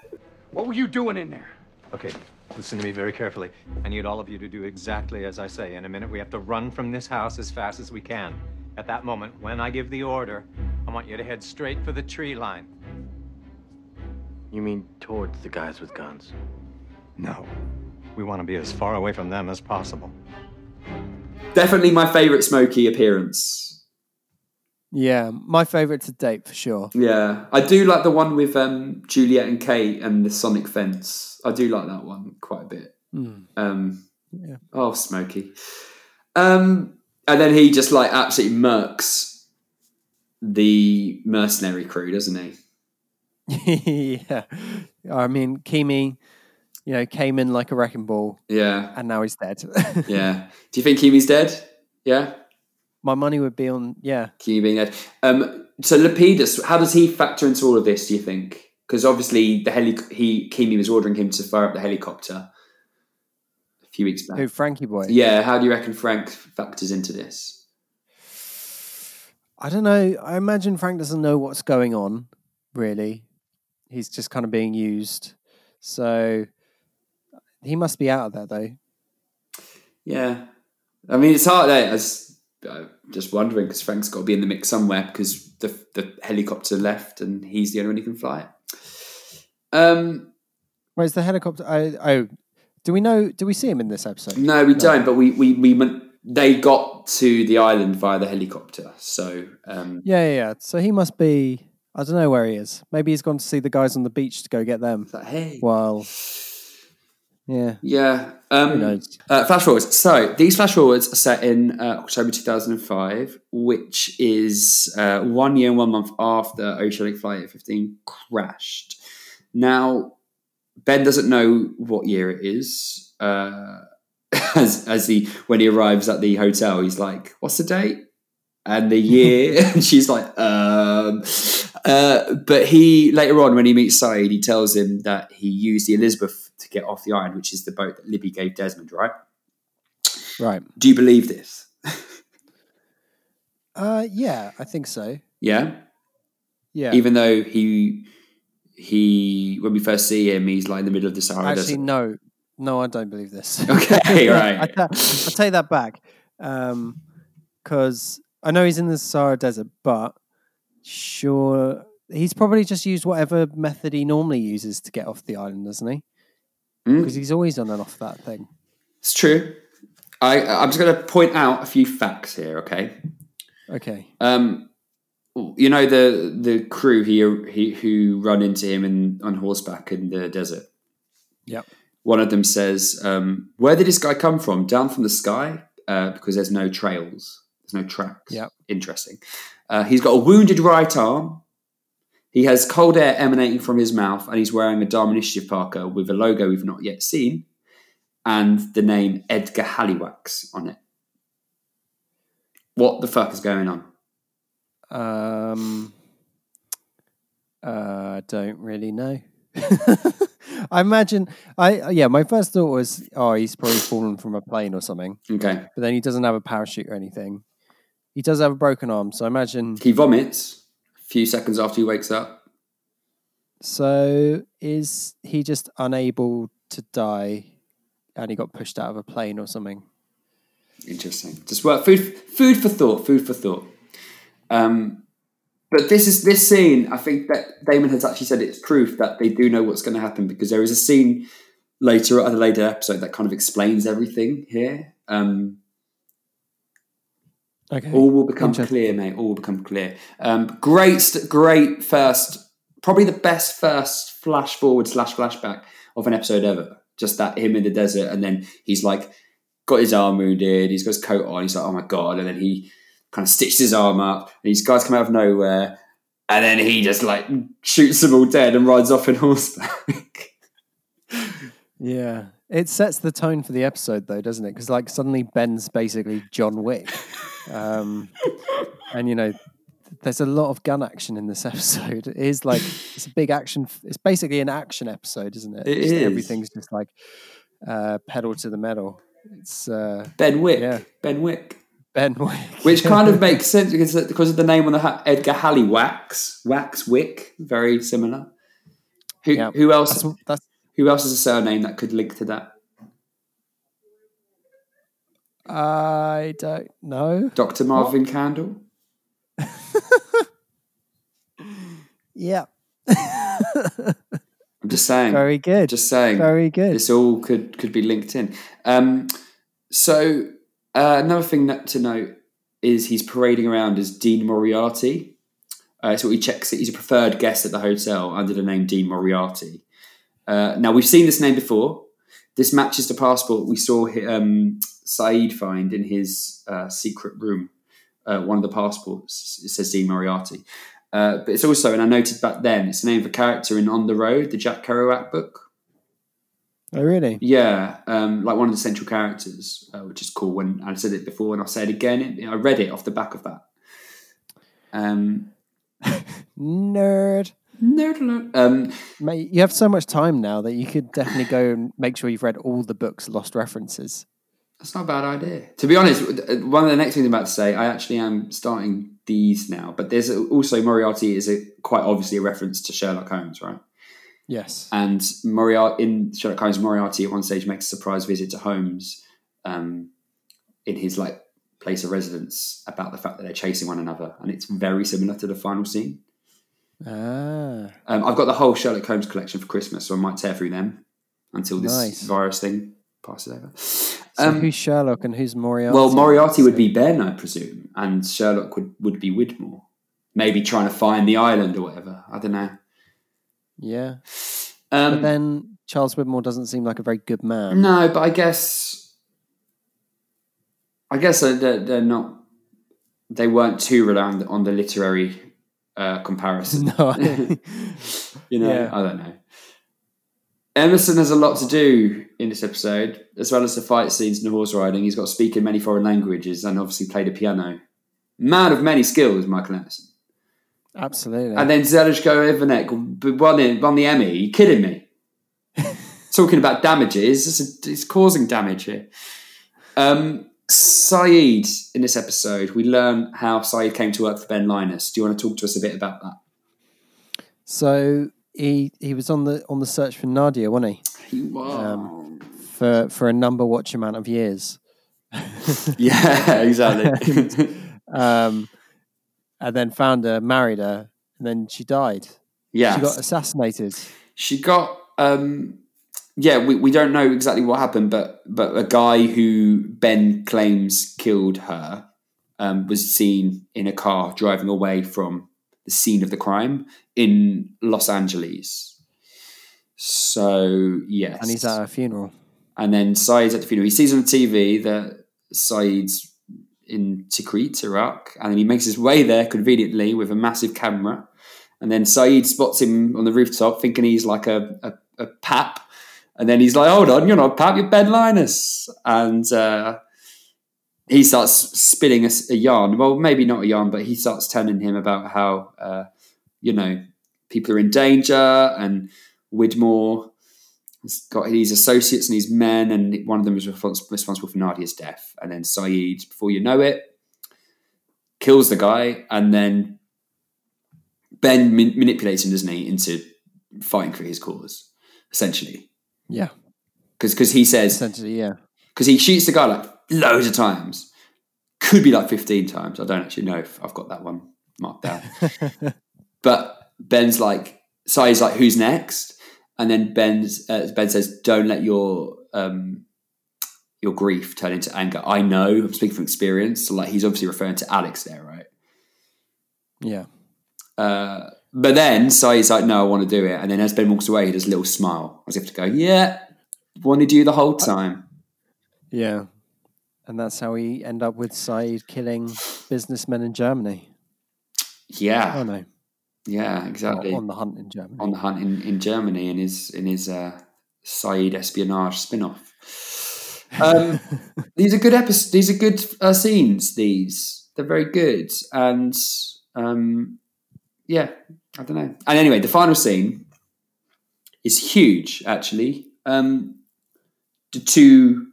What were you doing in there? Okay, listen to me very carefully. I need all of you to do exactly as I say. In a minute, we have to run from this house as fast as we can. At that moment, when I give the order, I want you to head straight for the tree line. You mean towards the guys with guns? No, we want to be as far away from them as possible. Definitely my favourite Smokey appearance. yeah, my favorite to date for sure. Yeah, I do like the one with um, Juliet and Kate and the Sonic fence. I do like that one quite a bit. Hmm. Um, Yeah. Oh, Smokey. Um, and then he just like absolutely murks the mercenary crew, doesn't he? [LAUGHS] yeah. I mean, Keamy, you know, came in like a wrecking ball Yeah, and now he's dead. [LAUGHS] yeah. Do you think Keamy's dead? Yeah, My money would be on, yeah. Keamy being dead. Um, so Lapidus, how does he factor into all of this? Do you think? Because obviously the heli- he Keamy was ordering him to fire up the helicopter few weeks back. Who, Frankie Boy? Yeah, how do you reckon Frank factors into this? I don't know. I imagine Frank doesn't know what's going on, really. He's just kind of being used. So he must be out of there, though. Yeah, I mean it's hard. eh, I was just wondering because Frank's got to be in the mix somewhere because the the helicopter left and he's the only one who can fly it. Um, Where's the helicopter? I, oh, do we know? Do we see him in this episode? no, we don't. But we we we they got to the island via the helicopter. So um, Yeah, yeah, yeah. So he must be. I don't know where he is. Maybe he's gone to see the guys on the beach to go get them. like, hey, Well, yeah. yeah. Who Um, knows? Uh, flash forwards. So these flash forwards are set in uh, October 2005, which is uh, one year and one month after Oceanic Flight 15 crashed. Now, Ben doesn't know what year it is. Uh, [LAUGHS] as as he when he arrives at the hotel, he's like, "What's the date?" And the year, [LAUGHS] [LAUGHS] and she's like, um, uh, but he later on when he meets Sayid, he tells him that he used the Elizabeth to get off the island, which is the boat that Libby gave Desmond, right? Right. Do you believe this? Uh, yeah, I think so. Yeah. Yeah. Even though he he when we first see him, he's like in the middle of the Sahara Actually, Desert. no, no, I don't believe this. [LAUGHS] Okay, [LAUGHS] right. I, ta- I take that back Um, because I know he's in the Sahara Desert, but sure, he's probably just used whatever method he normally uses to get off the island, doesn't he? Mm. Because he's always on and off that thing. It's true. I I'm just going to point out a few facts here. Okay. Okay. Um, you know the the crew here he, who run into him in on horseback in the desert. Yep. One of them says, um, "Where did this guy come from? Down from the sky? Uh, because there's no trails, there's no tracks. Yep. Interesting. Uh, he's got a wounded right arm. He has cold air emanating from his mouth, and he's wearing a Dharma Initiative Parker with a logo we've not yet seen, and the name Edgar Halliwax on it. What the fuck is going on? Um, uh, don't really know. [LAUGHS] I imagine. I yeah. My first thought was, oh, he's probably fallen from a plane or something. Okay. But then he doesn't have a parachute or anything. He does have a broken arm, so I imagine. He vomits a few seconds after he wakes up. So is he just unable to die, and he got pushed out of a plane or something? Interesting. Just work food food for thought, food for thought. Um, but this is this scene. I think that Damon has actually said it's proof that they do know what's going to happen because there is a scene later at a later episode that kind of explains everything here. Um, Okay. all will become clear, mate. All will become clear. Um, great, great first, probably the best first flash forward slash flashback of an episode ever. Just that him in the desert, and then he's like got his arm wounded. He's got his coat on. He's like, oh my god, and then he kind of stitches his arm up, and these guys come out of nowhere, and then he just like shoots them all dead and rides off in [LAUGHS] horseback. Yeah, it sets the tone for the episode, though, doesn't it? Because like suddenly Ben's basically John Wick, um, and you know, there's a lot of gun action in this [LAUGHS] episode. It is like it's a big action. It's basically an action episode, isn't it? It Just is. Everything's just like uh, pedal to the metal. It's uh, ben Wick, Yeah. Ben Wick. Ben Wick, Which [LAUGHS] kind of makes sense because because of the name on the hat, Edgar Halliwax, Wax Wick, very similar. Who Yeah. who else? that's, that's Who else is a surname that could link to that? I don't know. Doctor Marvin Candle. [LAUGHS] Yeah, I'm just saying. very good. Just saying. very good. This all could could be linked in. Um, so uh, another thing that, to note is he's parading around as Dean Moriarty. Uh, so he checks it. He's a preferred guest at the hotel under the name Dean Moriarty. Uh, now we've seen this name before This matches the passport we saw um, Sayid find in his uh, secret room. Uh, one of the passports it says Dean Moriarty, uh, but it's also, and I noted back then, it's the name of a character in On the Road, the Jack Kerouac book. Oh, really? Yeah, um, like one of the central characters, uh, which is cool. When I said it before, and I'll say it again. It, I read it off the back of that. Um, [LAUGHS] Nerd. nerd alert. Um, Mate, you have so much time now that you could definitely go and make sure you've read all the books Lost references. That's not a bad idea. To be honest, one of the next things I'm about to say, I actually am starting these now. But there's also Moriarty is a quite obviously a reference to Sherlock Holmes, right? Yes. And Moriarty in Sherlock Holmes, Moriarty at one stage makes a surprise visit to Holmes um, in his like place of residence about the fact that they're chasing one another, and it's very similar to the final scene. Ah. Um, I've got the whole Sherlock Holmes collection for Christmas, so I might tear through them until this Nice. virus thing passes over. So Um, who's Sherlock and who's Moriarty? Well, Moriarty would be Ben, I presume, and Sherlock would, would be Widmore. Maybe trying to find the island or whatever. I don't know. Yeah. Um, but then Charles Widmore doesn't seem like a very good man. no, but I guess, I guess they're, they're, not. They weren't too reliant on the literary uh, comparison. [LAUGHS] No, I- [LAUGHS] you know, Yeah. I don't know. Emerson has a lot to do in this episode, as well as the fight scenes and the horse riding. He's got to speak in many foreign languages and obviously played the piano. Man of many skills, Michael Emerson. Absolutely. And then Zeljko Ivanek won, it, won the Emmy. Are you kidding me? [LAUGHS] Talking about damages, it's, it's causing damage here. Um, Sayid, in this episode, we learn how Sayid came to work for Ben Linus. Do you want to talk to us a bit about that? so he he was on the on the search for Nadia, wasn't he? He was. Um, for for a number watch amount of years. [LAUGHS] yeah, exactly. [LAUGHS] Um, and then found her, married her, and then she died. yeah. She got assassinated. She got um yeah, we, we don't know exactly what happened, but but a guy who Ben claims killed her um, was seen in a car driving away from the scene of the crime in Los Angeles. So yes, And he's at a funeral. and then Sayid's at the funeral. He sees on the TV that Sayid's in Tikrit, Iraq, and then he makes his way there conveniently with a massive camera. And then Sayid spots him on the rooftop, thinking he's like a, a, a pap. And then he's like, "Hold on, you're not a pap, you're Ben Linus." And uh, he starts spinning a yarn. Well, maybe not a yarn, but he starts telling him about how uh, you know people are in danger and Widmore He's got his associates and his men, and one of them is respons- responsible for Nadia's death. And then Sayid, before you know it, kills the guy, and then Ben man- manipulates him, doesn't he, into fighting for his cause, essentially. Yeah. Because he says, Essentially, yeah. because he shoots the guy like loads of times, could be like 15 times. I don't actually know if I've got that one marked down. [LAUGHS] But Ben's like, Sayid's like, who's next? And then Ben's, uh, Ben says, don't let your um, your grief turn into anger. I know, I'm speaking from experience. So like, he's obviously referring to Alex there, right? Yeah. Uh, but then Sayid's like, no, I want to do it. And then as Ben walks away, he does a little smile as if to go, yeah, wanted you the whole time. Yeah. And that's how we end up with Sayid killing businessmen in Germany. Yeah. Oh no. Yeah, exactly. On the hunt in Germany. on the hunt in, in Germany in his in his uh, Sayid espionage spin-off. Um, [LAUGHS] these are good episodes. These are good uh, scenes. These they're very good, and um, yeah, I don't know. And anyway, the final scene is huge. Actually, um, the two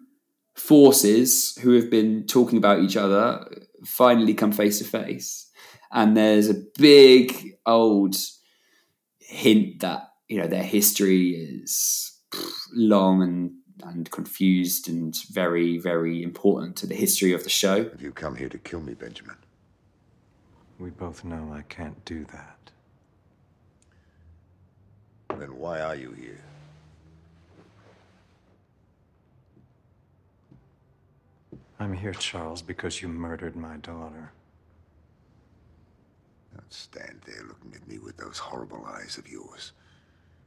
forces who have been talking about each other finally come face to face and there's a big old hint that you know their history is long and and confused and very very important to the history of the show. Have you come here to kill me, Benjamin? We both know I can't do that. Then why are you here? I'm here, Charles, because you murdered my daughter. Don't stand there looking at me with those horrible eyes of yours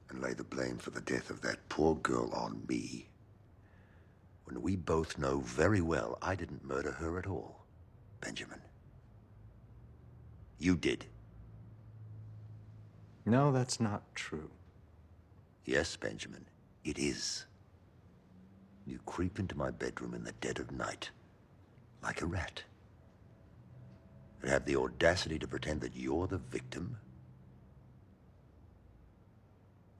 and lay the blame for the death of that poor girl on me. when we both know very well I didn't murder her at all, Benjamin? You did. No, that's not true. Yes, Benjamin, it is. You creep into my bedroom in the dead of night, like a rat, and have the audacity to pretend that you're the victim.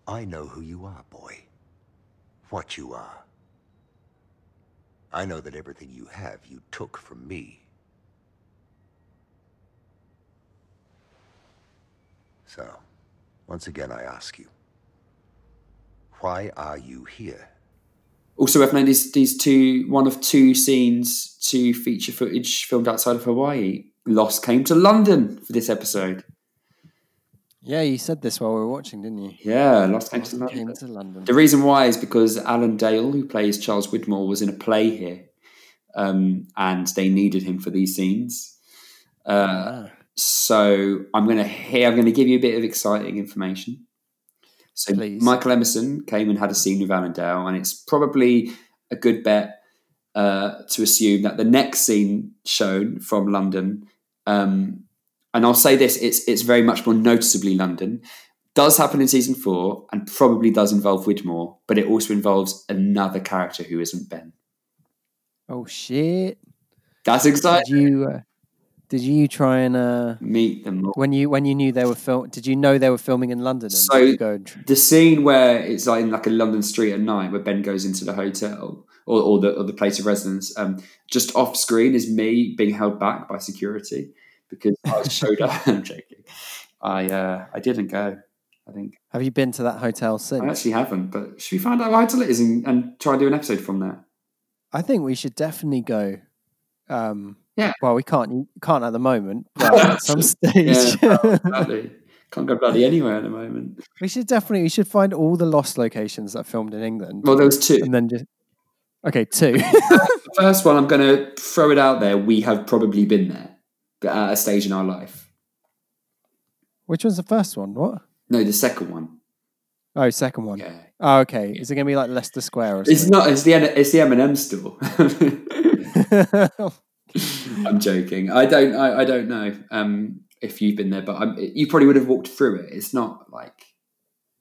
I know who you are, boy. What you are. I know that everything you have you took from me. So, once again, I ask you, why are you here? Also, worth noting these these two one of two scenes to feature footage filmed outside of Hawaii. Lost came to London for this episode. Yeah, you said this while we were watching, didn't you? Yeah, Lost came to London. Came to London. The reason why is because Alan Dale, who plays Charles Widmore, was in a play here, um, and they needed him for these scenes. Uh, So I'm going to here. I'm going to give you a bit of exciting information. So Please. Michael Emerson came and had a scene with Alan Dale, and it's probably a good bet uh, to assume that the next scene shown from London, um, and I'll say this: it's it's very much more noticeably London. Does happen in season four, and probably does involve Widmore, but it also involves another character who isn't Ben. Oh shit! That's Did exciting. you uh, did you try and uh, Meet them all. when you when you knew they were film? Did you know they were filming in London? So and the scene where it's like in like a London street at night, where Ben goes into the hotel or, or the or the place of residence, um, just off screen is me being held back by security because I [LAUGHS] showed up. [LAUGHS] I'm joking. I uh, I didn't go. I think have you been to that hotel since? I actually haven't. But should we find out hotel it is and, and try and do an episode from there? I think we should definitely go. Um, Yeah. Well, we can't can't at the moment, [LAUGHS] but at some stage Yeah, exactly. Can't go bloody anywhere at the moment. we should definitely we should find all the lost locations that filmed in England. Well, there was two. and then just okay, two. [LAUGHS] The first one, I'm going to throw it out there. We have probably been there at a stage in our life. Which one's the first one? What? No, the second one. Oh, second one. Yeah. Oh, okay. Is it gonna be like Leicester Square or It's something? not. It's the it's the M&M store. [LAUGHS] I'm joking. I don't. I, I don't know um, if you've been there, but I'm, you probably would have walked through it. It's not like.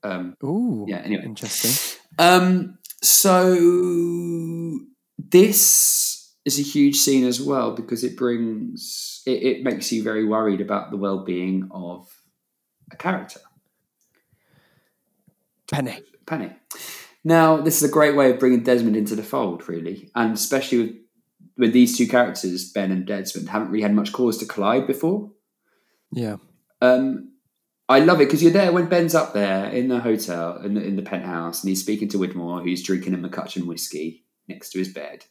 Um, Ooh. yeah. Anyway. Interesting. Um, so this is a huge scene as well because it brings it, it makes you very worried about the well-being of a character. Penny. Penny. Now, this is a great way of bringing Desmond into the fold, really, and especially with with these two characters, Ben and Desmond, haven't really had much cause to collide before. Yeah. Um, I love it because you're there when Ben's up there in the hotel in the, in the penthouse, and he's speaking to Widmore, who's drinking a MacCutcheon whiskey next to his bed,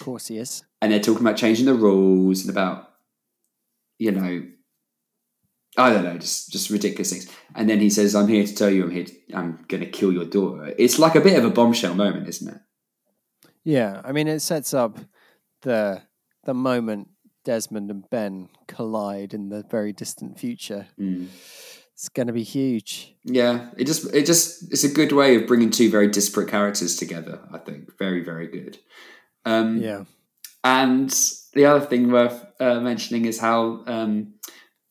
Of course he is. and they're talking about changing the rules and about, you know, I don't know, just just ridiculous things. And then he says, "I'm here to tell you, I'm here. To, I'm going to kill your daughter." It's like a bit of a bombshell moment, isn't it? Yeah. I mean, it sets up the the moment Desmond and Ben collide in the very distant future. Mm. It's going to be huge. Yeah, it just it just it's a good way of bringing two very disparate characters together. I think very very good. Um, Yeah. And the other thing worth uh, mentioning is how um,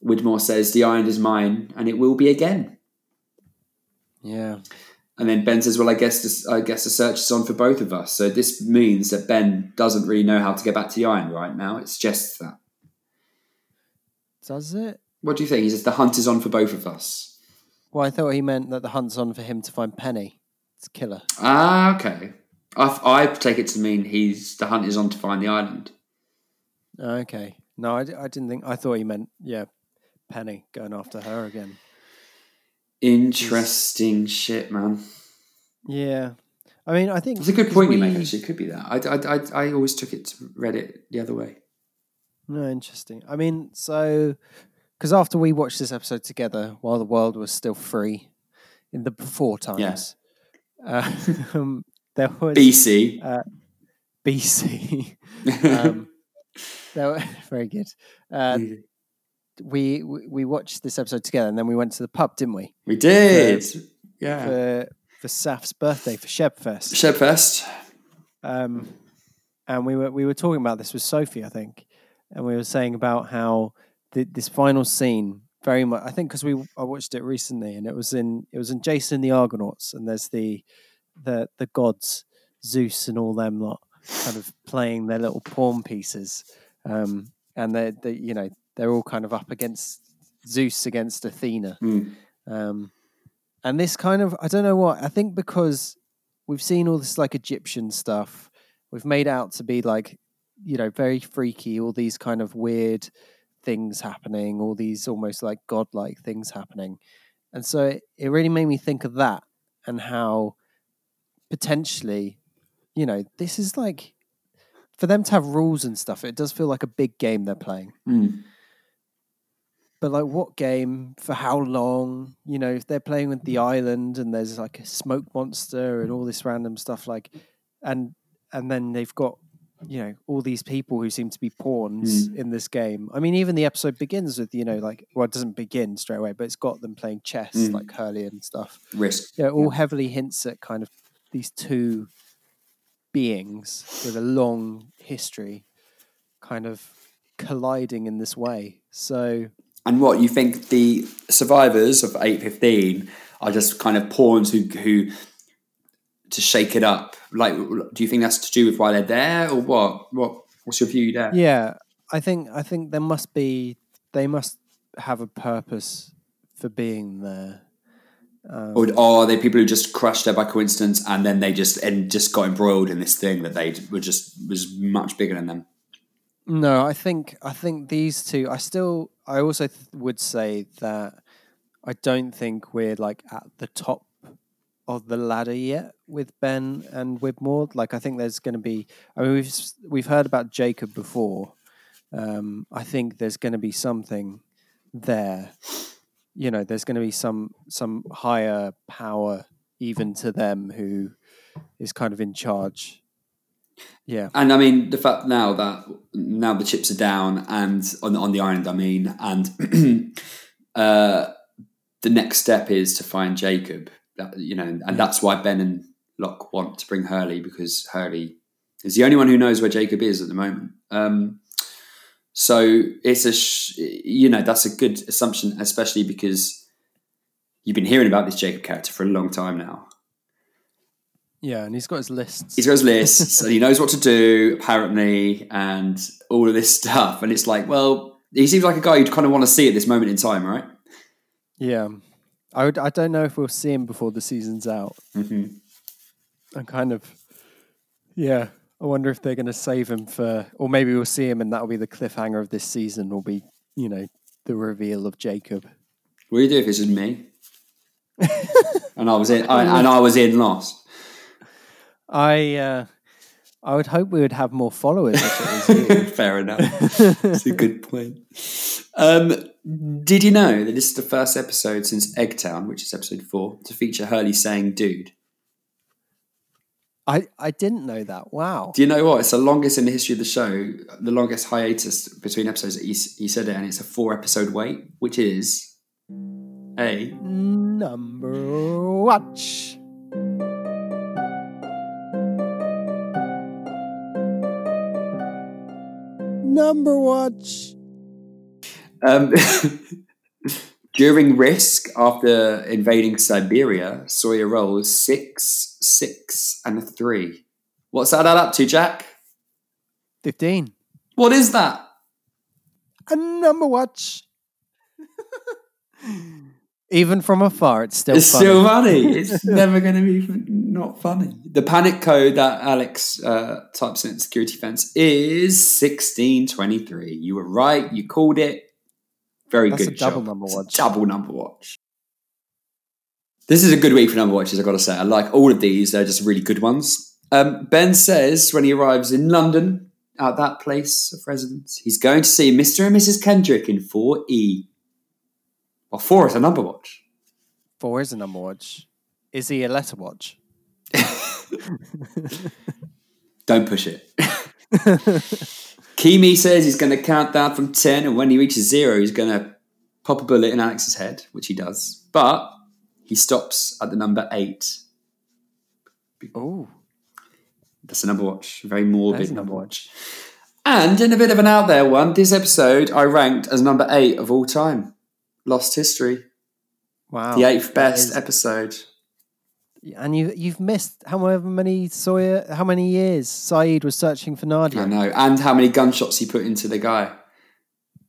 Widmore says, "The island is mine, and it will be again." Yeah. And then Ben says, "Well, I guess this, I guess the search is on for both of us." So this means that Ben doesn't really know how to get back to the island right now. It suggests that. Does it? What do you think? He says the hunt is on for both of us. Well, I thought he meant that the hunt's on for him to find Penny. It's killer. Ah, okay. I, I take it to mean he's the hunt is on to find the island. Okay. No, I, I didn't think. I thought he meant yeah, Penny going after her again. Interesting shit, man. Yeah. I mean, I think It's a good point you we- make. Actually, it could be that. I, I, I, I always took it, to, read it the other way. No, interesting. I mean, so because after we watched this episode together, while the world was still free in the before times, uh, [LAUGHS] um, there was BC. uh, BC. [LAUGHS] um, [LAUGHS] there were, very good. Uh, we we we watched this episode together, and then we went to the pub, didn't we? We did. For, yeah. For for Saf's birthday for Shebfest. Shebfest. Um, and we were we were talking about this with Sophie, I think, and we were saying about how the, this final scene very much. I think because we I watched it recently, and it was in it was in Jason and the Argonauts, and there's the the the gods Zeus and all them lot kind of playing their little pawn pieces, um, and they they you know they're all kind of up against Zeus against Athena. Mm. Um, and this kind of, I don't know what, I think because we've seen all this like Egyptian stuff, we've made out to be like, you know, very freaky, all these kind of weird things happening, all these almost like godlike things happening. And so it, it really made me think of that and how potentially, you know, this is like, for them to have rules and stuff, it does feel like a big game they're playing Mm. but like what game for how long you know if they're playing with the island and there's like a smoke monster and all this random stuff like and and then they've got you know all these people who seem to be pawns in this game i mean even the episode begins with you know like well it doesn't begin straight away but it's got them playing chess Mm. like hurley and stuff Risk. yeah, all heavily hints at kind of these two beings with a long history kind of colliding in this way. So And what you think the survivors of eight fifteen are just kind of pawns who who to shake it up? Like, do you think that's to do with why they're there, or what? What? What's your view there? yeah, I think I think there must be they must have a purpose for being there. Um, Or, or are they people who just crashed there by coincidence and then they just and just got embroiled in this thing that they were just was much bigger than them? No, I think I think these two. I still. I also th- would say that I don't think we're like at the top of the ladder yet with Ben and Widmore. Like I think there's going to be. I mean, we've we've heard about Jacob before. Um, I think there's going to be something there. You know, there's going to be some some higher power even to them who is kind of in charge. Yeah. And I mean the fact now that now the chips are down and on on the island, I mean, and [CLEARS THROAT] uh, the next step is to find Jacob. That, you know, and that's why Ben and Locke want to bring Hurley because Hurley is the only one who knows where Jacob is at the moment. Um, so it's a sh- you know that's a good assumption, especially because you've been hearing about this Jacob character for a long time now. Yeah, and he's got his lists. He's got his lists [LAUGHS] and he knows what to do, apparently, and all of this stuff. And it's like, well, he seems like a guy you'd kind of want to see at this moment in time, right? Yeah, I would. I don't know if we'll see him before the season's out. Mm-hmm. I'm kind of, yeah. I wonder if they're going to save him for, or maybe we'll see him, and that'll be the cliffhanger of this season. Will be, you know, the reveal of Jacob. What do you do if it's just me? [LAUGHS] and I was in, I, and I was in Lost. I, uh, I would hope we would have more followers if it was you. [LAUGHS] Fair enough. That's a good point. Um, did you know that this is the first episode since Eggtown, which is episode four, to feature Hurley saying "dude"? I, I didn't know that. Wow. Do you know what? It's the longest in the history of the show, the longest hiatus between episodes. That he, he said it, and it's a four episode wait, which is a Number watch. Number watch. Um, [LAUGHS] during Risk, after invading Siberia, Sawyer rolls six, six, and three. What's that add up to, Jack? 15. What is that? A number watch. Even from afar, it's still it's funny. still funny. [LAUGHS] It's never going to be not funny. The panic code that Alex uh, types in security fence is 1623. You were right. You called it. Very That's good double job. number watch. double number watch. This is a good week for number watches, I've got to say. I like all of these. They're just really good ones. Um, ben says when he arrives in London, at that place of residence, he's going to see Mr. and Mrs. Kendrick in 4E. Well, 4 is a number watch. Four is a number watch. Is he a letter watch? [LAUGHS] Don't push it. [LAUGHS] [LAUGHS] Keamy says he's going to count down from 10, and when he reaches zero, he's going to pop a bullet in Alex's head, which he does. But he stops at the number eight. Oh. That's a number watch. Very morbid That is number number watch. And in a bit of an out there one, this episode I ranked as number eight of all time. Lost History. Wow. the eighth best is- episode. And you you've missed however many Sawyer how many years Sayid was searching for Nadia. I know. And how many gunshots he put into the guy.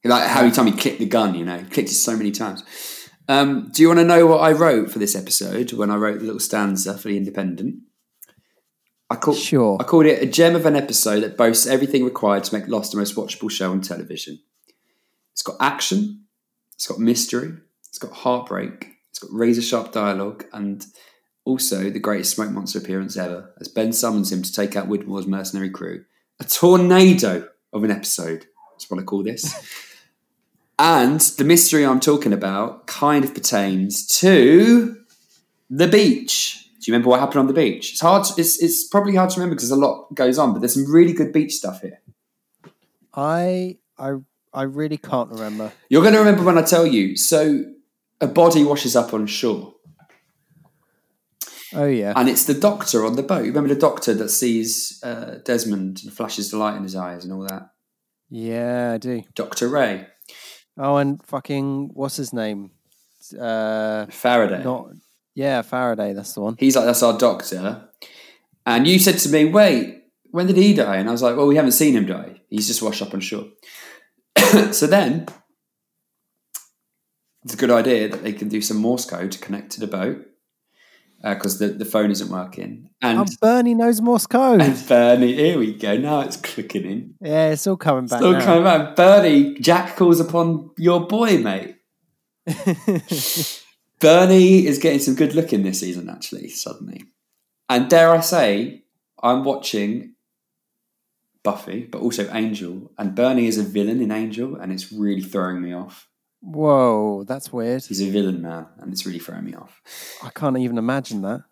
Like how many times he clicked the gun, you know, he clicked it so many times. Um, do you want to know what I wrote for this episode when I wrote the little stanza for the Independent? I call, Sure. I called it a gem of an episode that boasts everything required to make Lost the most watchable show on television. It's got action, it's got mystery, it's got heartbreak, it's got razor sharp dialogue, and also the greatest smoke monster appearance ever as Ben summons him to take out Widmore's mercenary crew. A tornado of an episode. That's what I call this. [LAUGHS] and the mystery I'm talking about kind of pertains to the beach. Do you remember what happened on the beach? It's hard. To, it's it's probably hard to remember because a lot goes on, but there's some really good beach stuff here. I I I really can't remember. You're going to remember when I tell you. So a body washes up on shore, Oh yeah. and it's the doctor on the boat. You remember the doctor that sees uh, Desmond and flashes the light in his eyes and all that. yeah, I do. Doctor Ray Oh, and fucking what's his name? Uh, Faraday. not yeah, Faraday. That's the one. He's like, that's our doctor. And you said to me, wait, when did he die? And I was like, well, we haven't seen him die. He's just washed up on shore. [COUGHS] so then, it's a good idea that they can do some Morse code to connect to the boat Uh, because the, the phone isn't working. And, Oh, Bernie knows Morse code. and Bernie, here we go. Now it's clicking in. yeah, it's all coming back. Still now. coming back. Bernie, Jack calls upon your boy, mate. [LAUGHS] Bernie is getting some good looking this season, actually, suddenly. And dare I say, I'm watching Buffy, but also Angel, and Bernie is a villain in Angel, and it's really throwing me off. Whoa, that's weird. He's a villain, man, and it's really throwing me off. I can't even imagine that.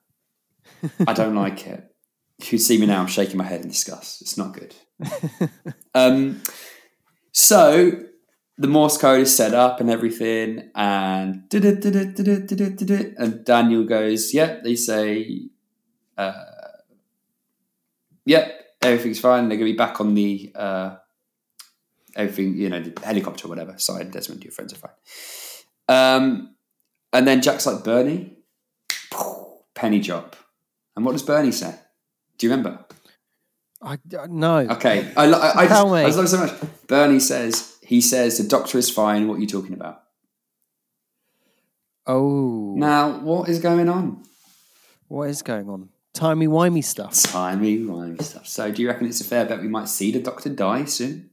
I don't like it. If you see me now, I'm shaking my head in disgust. It's not good. [LAUGHS] um, so the Morse code is set up and everything, and and Daniel goes, "Yep." They say, uh, "Yep, everything's fine." They're going to be back on the uh, everything, you know, the helicopter or whatever. Sayid Desmond, your friends are fine. Um, and then Jack's like, "Bernie, penny drop." And what does Bernie say? Do you remember? I uh, no. Okay, I, I, I, Tell just, me. I just love it so much. Bernie says he says the doctor is fine. What are you talking about? Oh, Now, what is going on? what is going on? Timey wimey stuff. Timey wimey stuff. So, do you reckon it's a fair bet we might see the doctor die soon?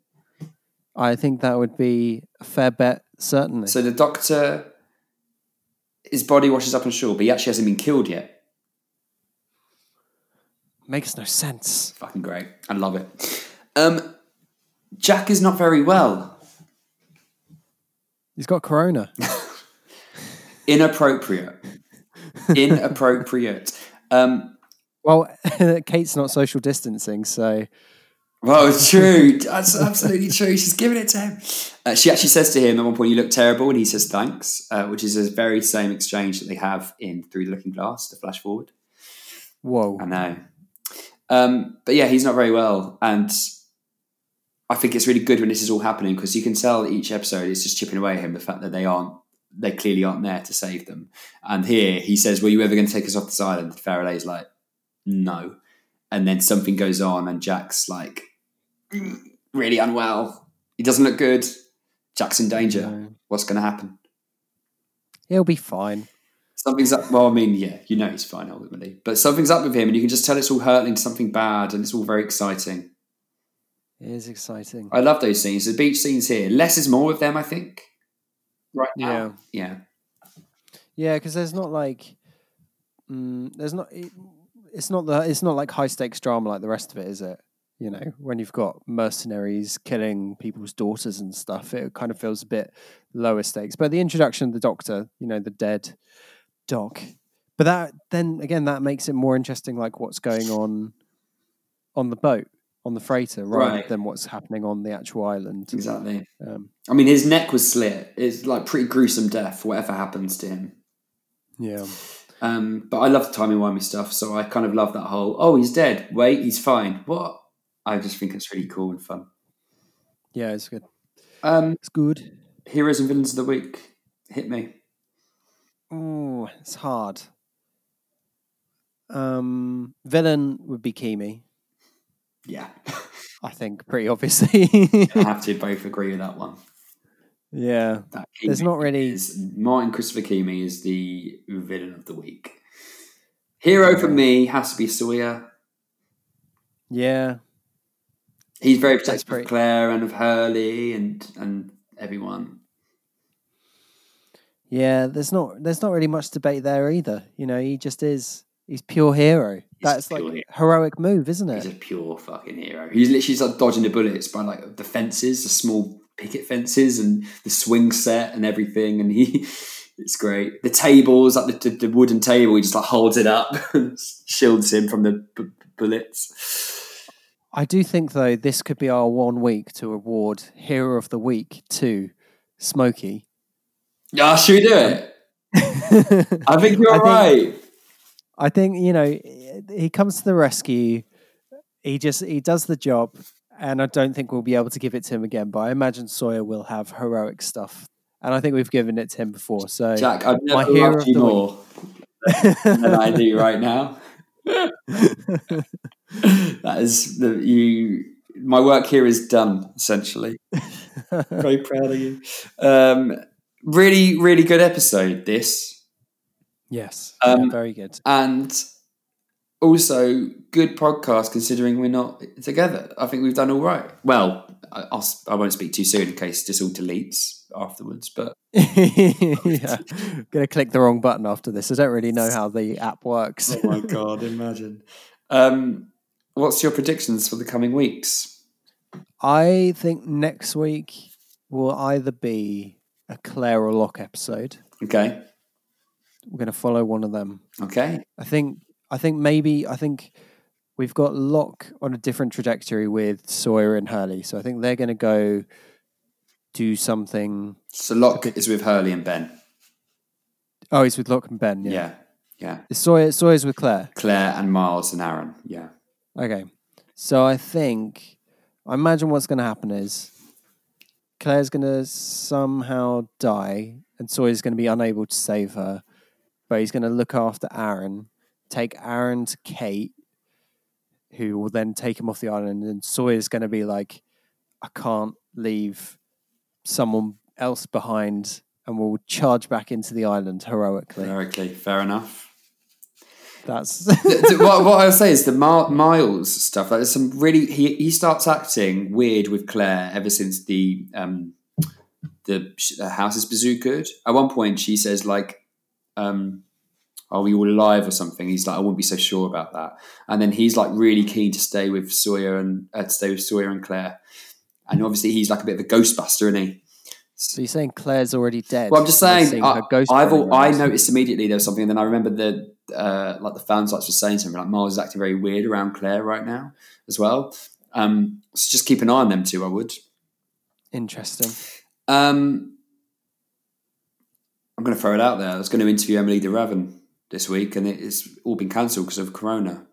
I think that would be a fair bet, certainly. So the doctor, his body washes up on shore, but he actually hasn't been killed yet. Makes no sense. Fucking great. I love it. Um, Jack is not very well. He's got corona. [LAUGHS] Inappropriate. Inappropriate. Um, well, [LAUGHS] Kate's not social distancing, so Well, it's [LAUGHS] true. That's absolutely true. She's giving it to him. Uh, she actually says to him at one point, "You look terrible," and he says, "Thanks," uh, which is the very same exchange that they have in Through the Looking Glass. The flash forward. whoa. I know. Um, but yeah, he's not very well, and I think it's really good when this is all happening because you can tell each episode is just chipping away at him the fact that they aren't, they clearly aren't there to save them. And here he says, "Were you ever going to take us off this island?" And Faraday's like, "No," and then something goes on, and Jack's like, "Mm, really unwell. He doesn't look good. Jack's in danger. No. What's going to happen? He'll be fine. Something's up. Well, I mean, yeah, you know he's fine ultimately, but something's up with him, and you can just tell it's all hurtling to something bad, and it's all very exciting. It is exciting. I love those scenes. The beach scenes here. Less is more with them, I think. Right now. Yeah. Yeah, because there's not like, mm, there's not. It, it's not the. It's not like high stakes drama like the rest of it, is it? You know, when you've got mercenaries killing people's daughters and stuff, it kind of feels a bit lower stakes. But the introduction of the Doctor, you know, the dead Doc, but that then again that makes it more interesting, like what's going on on the boat on the freighter rather Right. than what's happening on the actual island. Exactly. Um, I mean, his neck was slit. It's like pretty gruesome death, whatever happens to him. yeah. Um, but I love the timey wimey stuff, so I kind of love that whole. Oh, he's dead. Wait, he's fine. What? I just think it's really cool and fun. Yeah, it's good. Um, It's good. heroes and villains of the week. Hit me. Oh, it's hard. Um, villain would be Keamy. Yeah, [LAUGHS] I think pretty obviously. I have to [LAUGHS] both agree with that one. yeah, That There's not really- is Martin Christopher Keamy is the villain of the week. Hero for me has to be Sawyer. yeah. He's very protective pretty- of Claire and of Hurley and and everyone. Yeah, there's not there's not really much debate there either. You know, he just is he's pure hero. That's like pure hero. heroic move, isn't it? He's a pure fucking hero. He's literally like dodging the bullets by like the fences, the small picket fences, and the swing set and everything. And he, [LAUGHS] it's great. The tables, like the, the, the wooden table, he just like holds it up, [LAUGHS] and shields him from the b- bullets. I do think though this could be our one week to award Hero of the Week to Smokey. Yeah, should we do it? [LAUGHS] I think you're I think- right. I think you know he comes to the rescue. He just he does the job, and I don't think we'll be able to give it to him again. But I imagine Sawyer will have heroic stuff, and I think we've given it to him before. So Jack, I've my never hero loved you more than I do right now. [LAUGHS] [LAUGHS] that is the you. My work here is done. Essentially, [LAUGHS] very proud of you. Um, really, really good episode. This yes, Um, yeah, very good. and also good podcast considering we're not together. I think we've done all right. Well, I'll, s- I won't speak too soon in case this all deletes afterwards. But [LAUGHS] yeah, gonna click the wrong button after this. I don't really know how the app works. oh my god, imagine. [LAUGHS] Um, what's your predictions for the coming weeks? I think next week will either be a Claire or Locke episode. Okay, We're going to follow one of them. okay, I think. I think maybe. I think we've got Locke on a different trajectory with Sawyer and Hurley. So I think they're going to go do something. So Locke is with Hurley and Ben. Oh, he's with Locke and Ben. Yeah. Yeah, yeah. Sawyer. Sawyer's with Claire. Claire and Miles and Aaron. Yeah. Okay. So I think I imagine what's going to happen is Claire's going to somehow die, and Sawyer's going to be unable to save her, but he's going to look after Aaron, take Aaron to Kate, who will then take him off the island, and Sawyer's going to be like, "I can't leave someone else behind." And will charge back into the island heroically. Heroically, fair enough. That's [LAUGHS] Th- th- what, what I'll say is the Mi- Miles stuff. Like, there's some really he he starts acting weird with Claire ever since the um the, the house is bazookaed. At one point, she says like, um, "Are we all alive?" or something. He's like, "I wouldn't be so sure about that." And then he's like really keen to stay with Sawyer and uh, to stay with Sawyer and Claire. And obviously, he's like a bit of a ghostbuster, isn't he? so you're saying Claire's already dead. Well, I'm just saying. I, I've running al- I noticed immediately there was something, and then I remember the uh, like the fan sites were saying something like Miles is acting very weird around Claire right now as well. Um, so just keep an eye on them too. I would. Interesting. Um, I'm going to throw it out there. I was going to interview Emilie de Ravin this week, and it's all been cancelled because of Corona.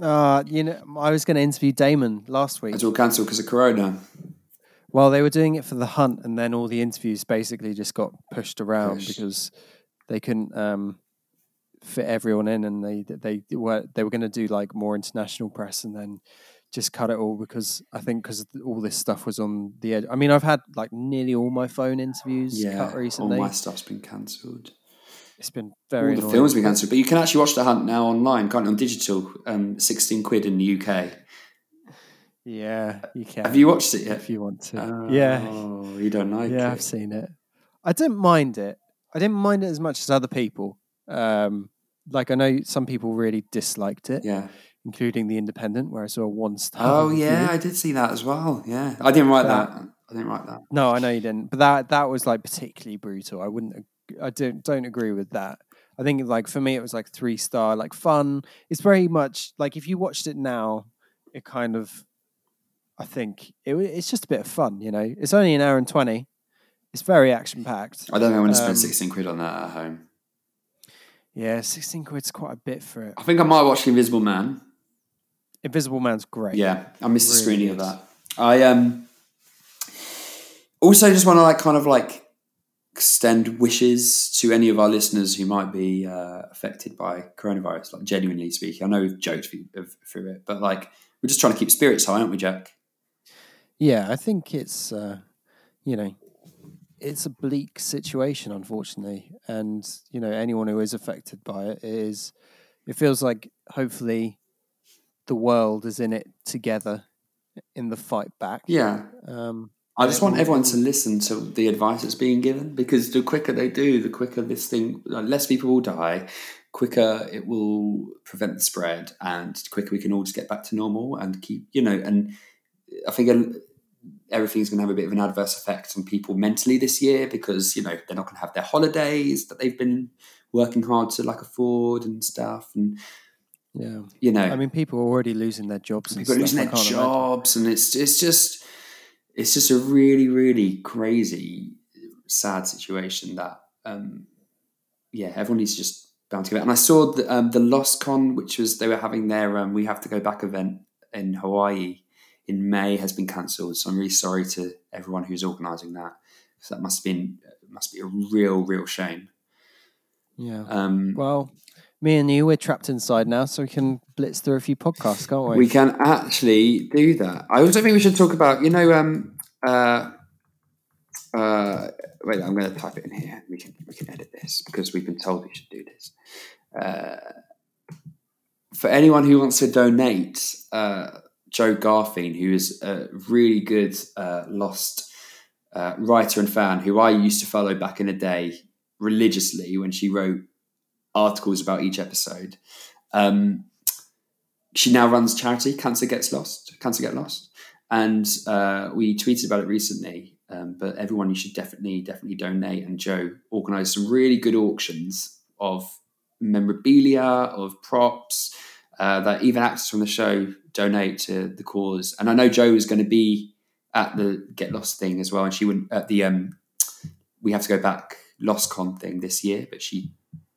Uh, you know, I was going to interview Damon last week. It's all cancelled because of Corona. Well, they were doing it for the hunt, and then all the interviews basically just got pushed around Pushed. because they couldn't um, fit everyone in, and they they were they were going to do like more international press, and then just cut it all because I think because all this stuff was on the edge. I mean, I've had like nearly all my phone interviews Yeah, cut recently. all my stuff's been cancelled. It's been very all the annoying. films been cancelled, but you can actually watch The Hunt now online, can't you? On digital, um, sixteen quid in the UK. Yeah, you can. Have you watched it yet? if you want to? yeah, Oh, you don't like yeah, it. I've seen it. I didn't mind it. I didn't mind it as much as other people. Um, like I know some people really disliked it, Yeah. including the Independent, where I saw one star. Oh yeah, I did see that as well. Yeah, I didn't write That- that. I didn't write that. No, I know you didn't, but that that was like particularly brutal. I wouldn't. I don't don't agree with that. I think like for me it was like three star, like fun. It's very much like if you watched it now, it kind of. I think it, it's just a bit of fun, you know. It's only an hour and twenty. It's very action packed. I don't think I want to Um, spend sixteen quid on that at home. Yeah, sixteen quid's quite a bit for it. I think I might watch Invisible Man. Invisible Man's great. Yeah, I missed the Really screening of that. I um also just want to like kind of like extend wishes to any of our listeners who might be uh, affected by coronavirus. Like genuinely speaking, I know we've joked through, through it, but like we're just trying to keep spirits high, aren't we, Jack? Yeah, I think it's uh, you know it's a bleak situation, unfortunately, and you know anyone who is affected by it is it feels like hopefully the world is in it together in the fight back. Yeah. Um, I just want everyone to listen to the advice that's being given because the quicker they do, the quicker this thing, like, less people will die, quicker it will prevent the spread, and quicker we can all just get back to normal and keep, you know. And I think uh, everything's going to have a bit of an adverse effect on people mentally this year because you know they're not going to have their holidays that they've been working hard to like afford and stuff, and Yeah. you know, I mean, people are already losing their jobs. And people are losing their can't imagine. jobs, and it's it's just it's just a really really crazy sad situation that um yeah everyone needs to just bound together. And I saw the um, the Lost Con, which was they were having their um, we have to go back event in Hawaii in May has been cancelled. So I'm really sorry to everyone who's organising that. So that must have been must be a real real shame. Yeah. Um, well, me and you, we're trapped inside now, so we can blitz through a few podcasts, can't we? We can actually do that. I also think we should talk about, you know, um, uh, uh, wait, I'm going to type it in here. We can we can edit this because we've been told we should do this. Uh, for anyone who wants to donate, uh, Jo Garfein, who is a really good uh, lost uh, writer and fan, who I used to follow back in the day religiously when she wrote articles about each episode. Um, she now runs charity Cancer Gets Lost, Cancer Get Lost, and uh, we tweeted about it recently. Um, but everyone, you should definitely, definitely donate. And Jo organised some really good auctions of memorabilia, of props uh, that even actors from the show donate to the cause. And I know Jo is going to be at the Get Lost thing as well, and she wouldn't at the um, we have to go back Lost Con thing this year, but she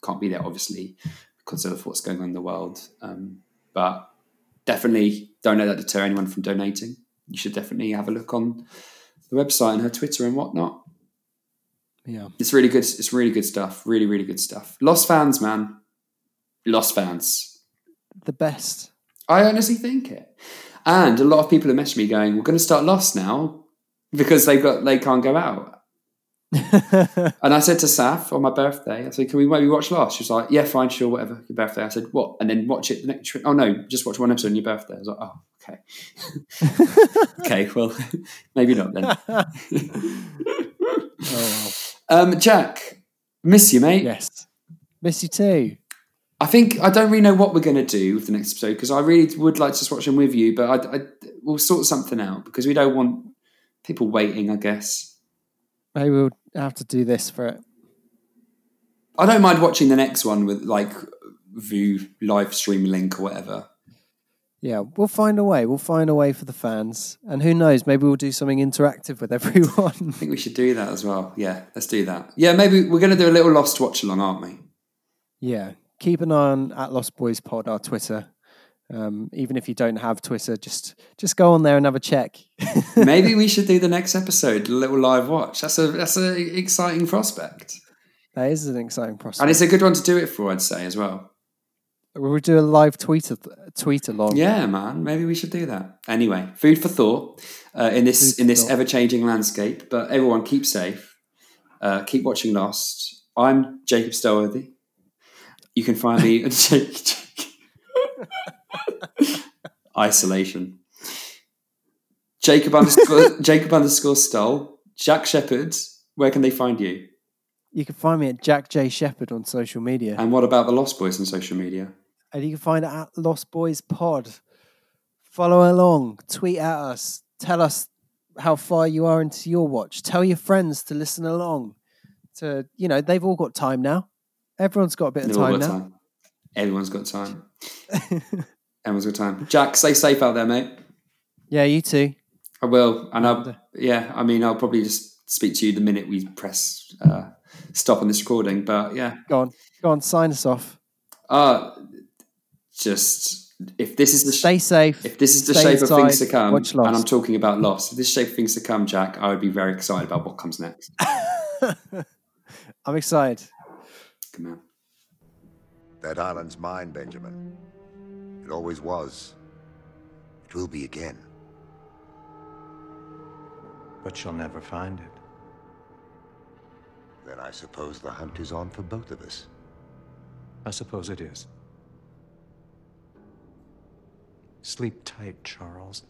can't be there obviously because of what's going on in the world. Um, but definitely don't let that deter anyone from donating. You should definitely have a look on the website and her Twitter and whatnot. Yeah. It's really good. It's really good stuff. Really, really good stuff. Lost fans, man. Lost fans. The best. I honestly think it. And a lot of people have messaged me going, "We're going to start Lost now because they've got they can't go out." And I said to Saf on my birthday, I said, "Can we maybe watch Lost?" She was like, "Yeah, fine, sure, whatever." Your birthday. I said, "What?" And then watch it the next. Oh no, just watch one episode on your birthday. I was like, "Oh, okay, [LAUGHS] okay, well, [LAUGHS] maybe not then." [LAUGHS] Oh, Um, Jack, miss you, mate. Yes, miss you too. I think I don't really know what we're going to do with the next episode because I really would like to just watch them with you, but I, I, we'll sort something out because we don't want people waiting. I guess Maybe we'll have to do this for it. I don't mind watching the next one with like View live stream link or whatever. Yeah, we'll find a way. We'll find a way for the fans, and who knows? Maybe we'll do something interactive with everyone. [LAUGHS] I think we should do that as well. Yeah, let's do that. Yeah, maybe we're going to do a little Lost watch along, aren't we? yeah, keep an eye on at Lost Boys Pod, our Twitter. Um, even if you don't have Twitter, just just go on there and have a check. [LAUGHS] maybe we should do the next episode, a little live watch. That's a that's an exciting prospect, That is an exciting prospect. and it's a good one to do it for. I'd say as well. We'll do a live tweet tweet along. Yeah, man. Maybe we should do that. Anyway, food for thought uh, in this Food in this ever changing landscape. But everyone, keep safe. Uh, keep watching Lost. I'm Jacob Stolworthy. You can find me at [LAUGHS] Jake. Isolation. Jacob underscore [LAUGHS] Jacob underscore Stoll. Jack Shepherd. Where can they find you? You can find me at Jack J Shepherd on social media, And what about the Lost Boys on social media? and you can find it at Lost Boys Pod. Follow along, tweet at us, tell us how far you are into your watch. Tell your friends to listen along. To you know, they've all got time now. Everyone's got a bit of They've time now. time. Everyone's got time. [LAUGHS] Everyone's got time. Jack, stay safe out there, mate. Yeah, you too. I will, and And, I'll. Yeah, I mean, I'll probably just speak to you the minute we press uh, stop on this recording. But yeah, Go on, go on, sign us off. uh, just if this is the sh- Stay safe. if this is the stay shape of things to come, watch and I'm talking about loss, if this shape of things to come, Jack, I would be very excited about what comes next. [LAUGHS] I'm excited. Come on. That island's mine, Benjamin. It always was. It will be again. But you'll never find it. Then I suppose the hunt is on for both of us. I suppose it is. Sleep tight, Charles.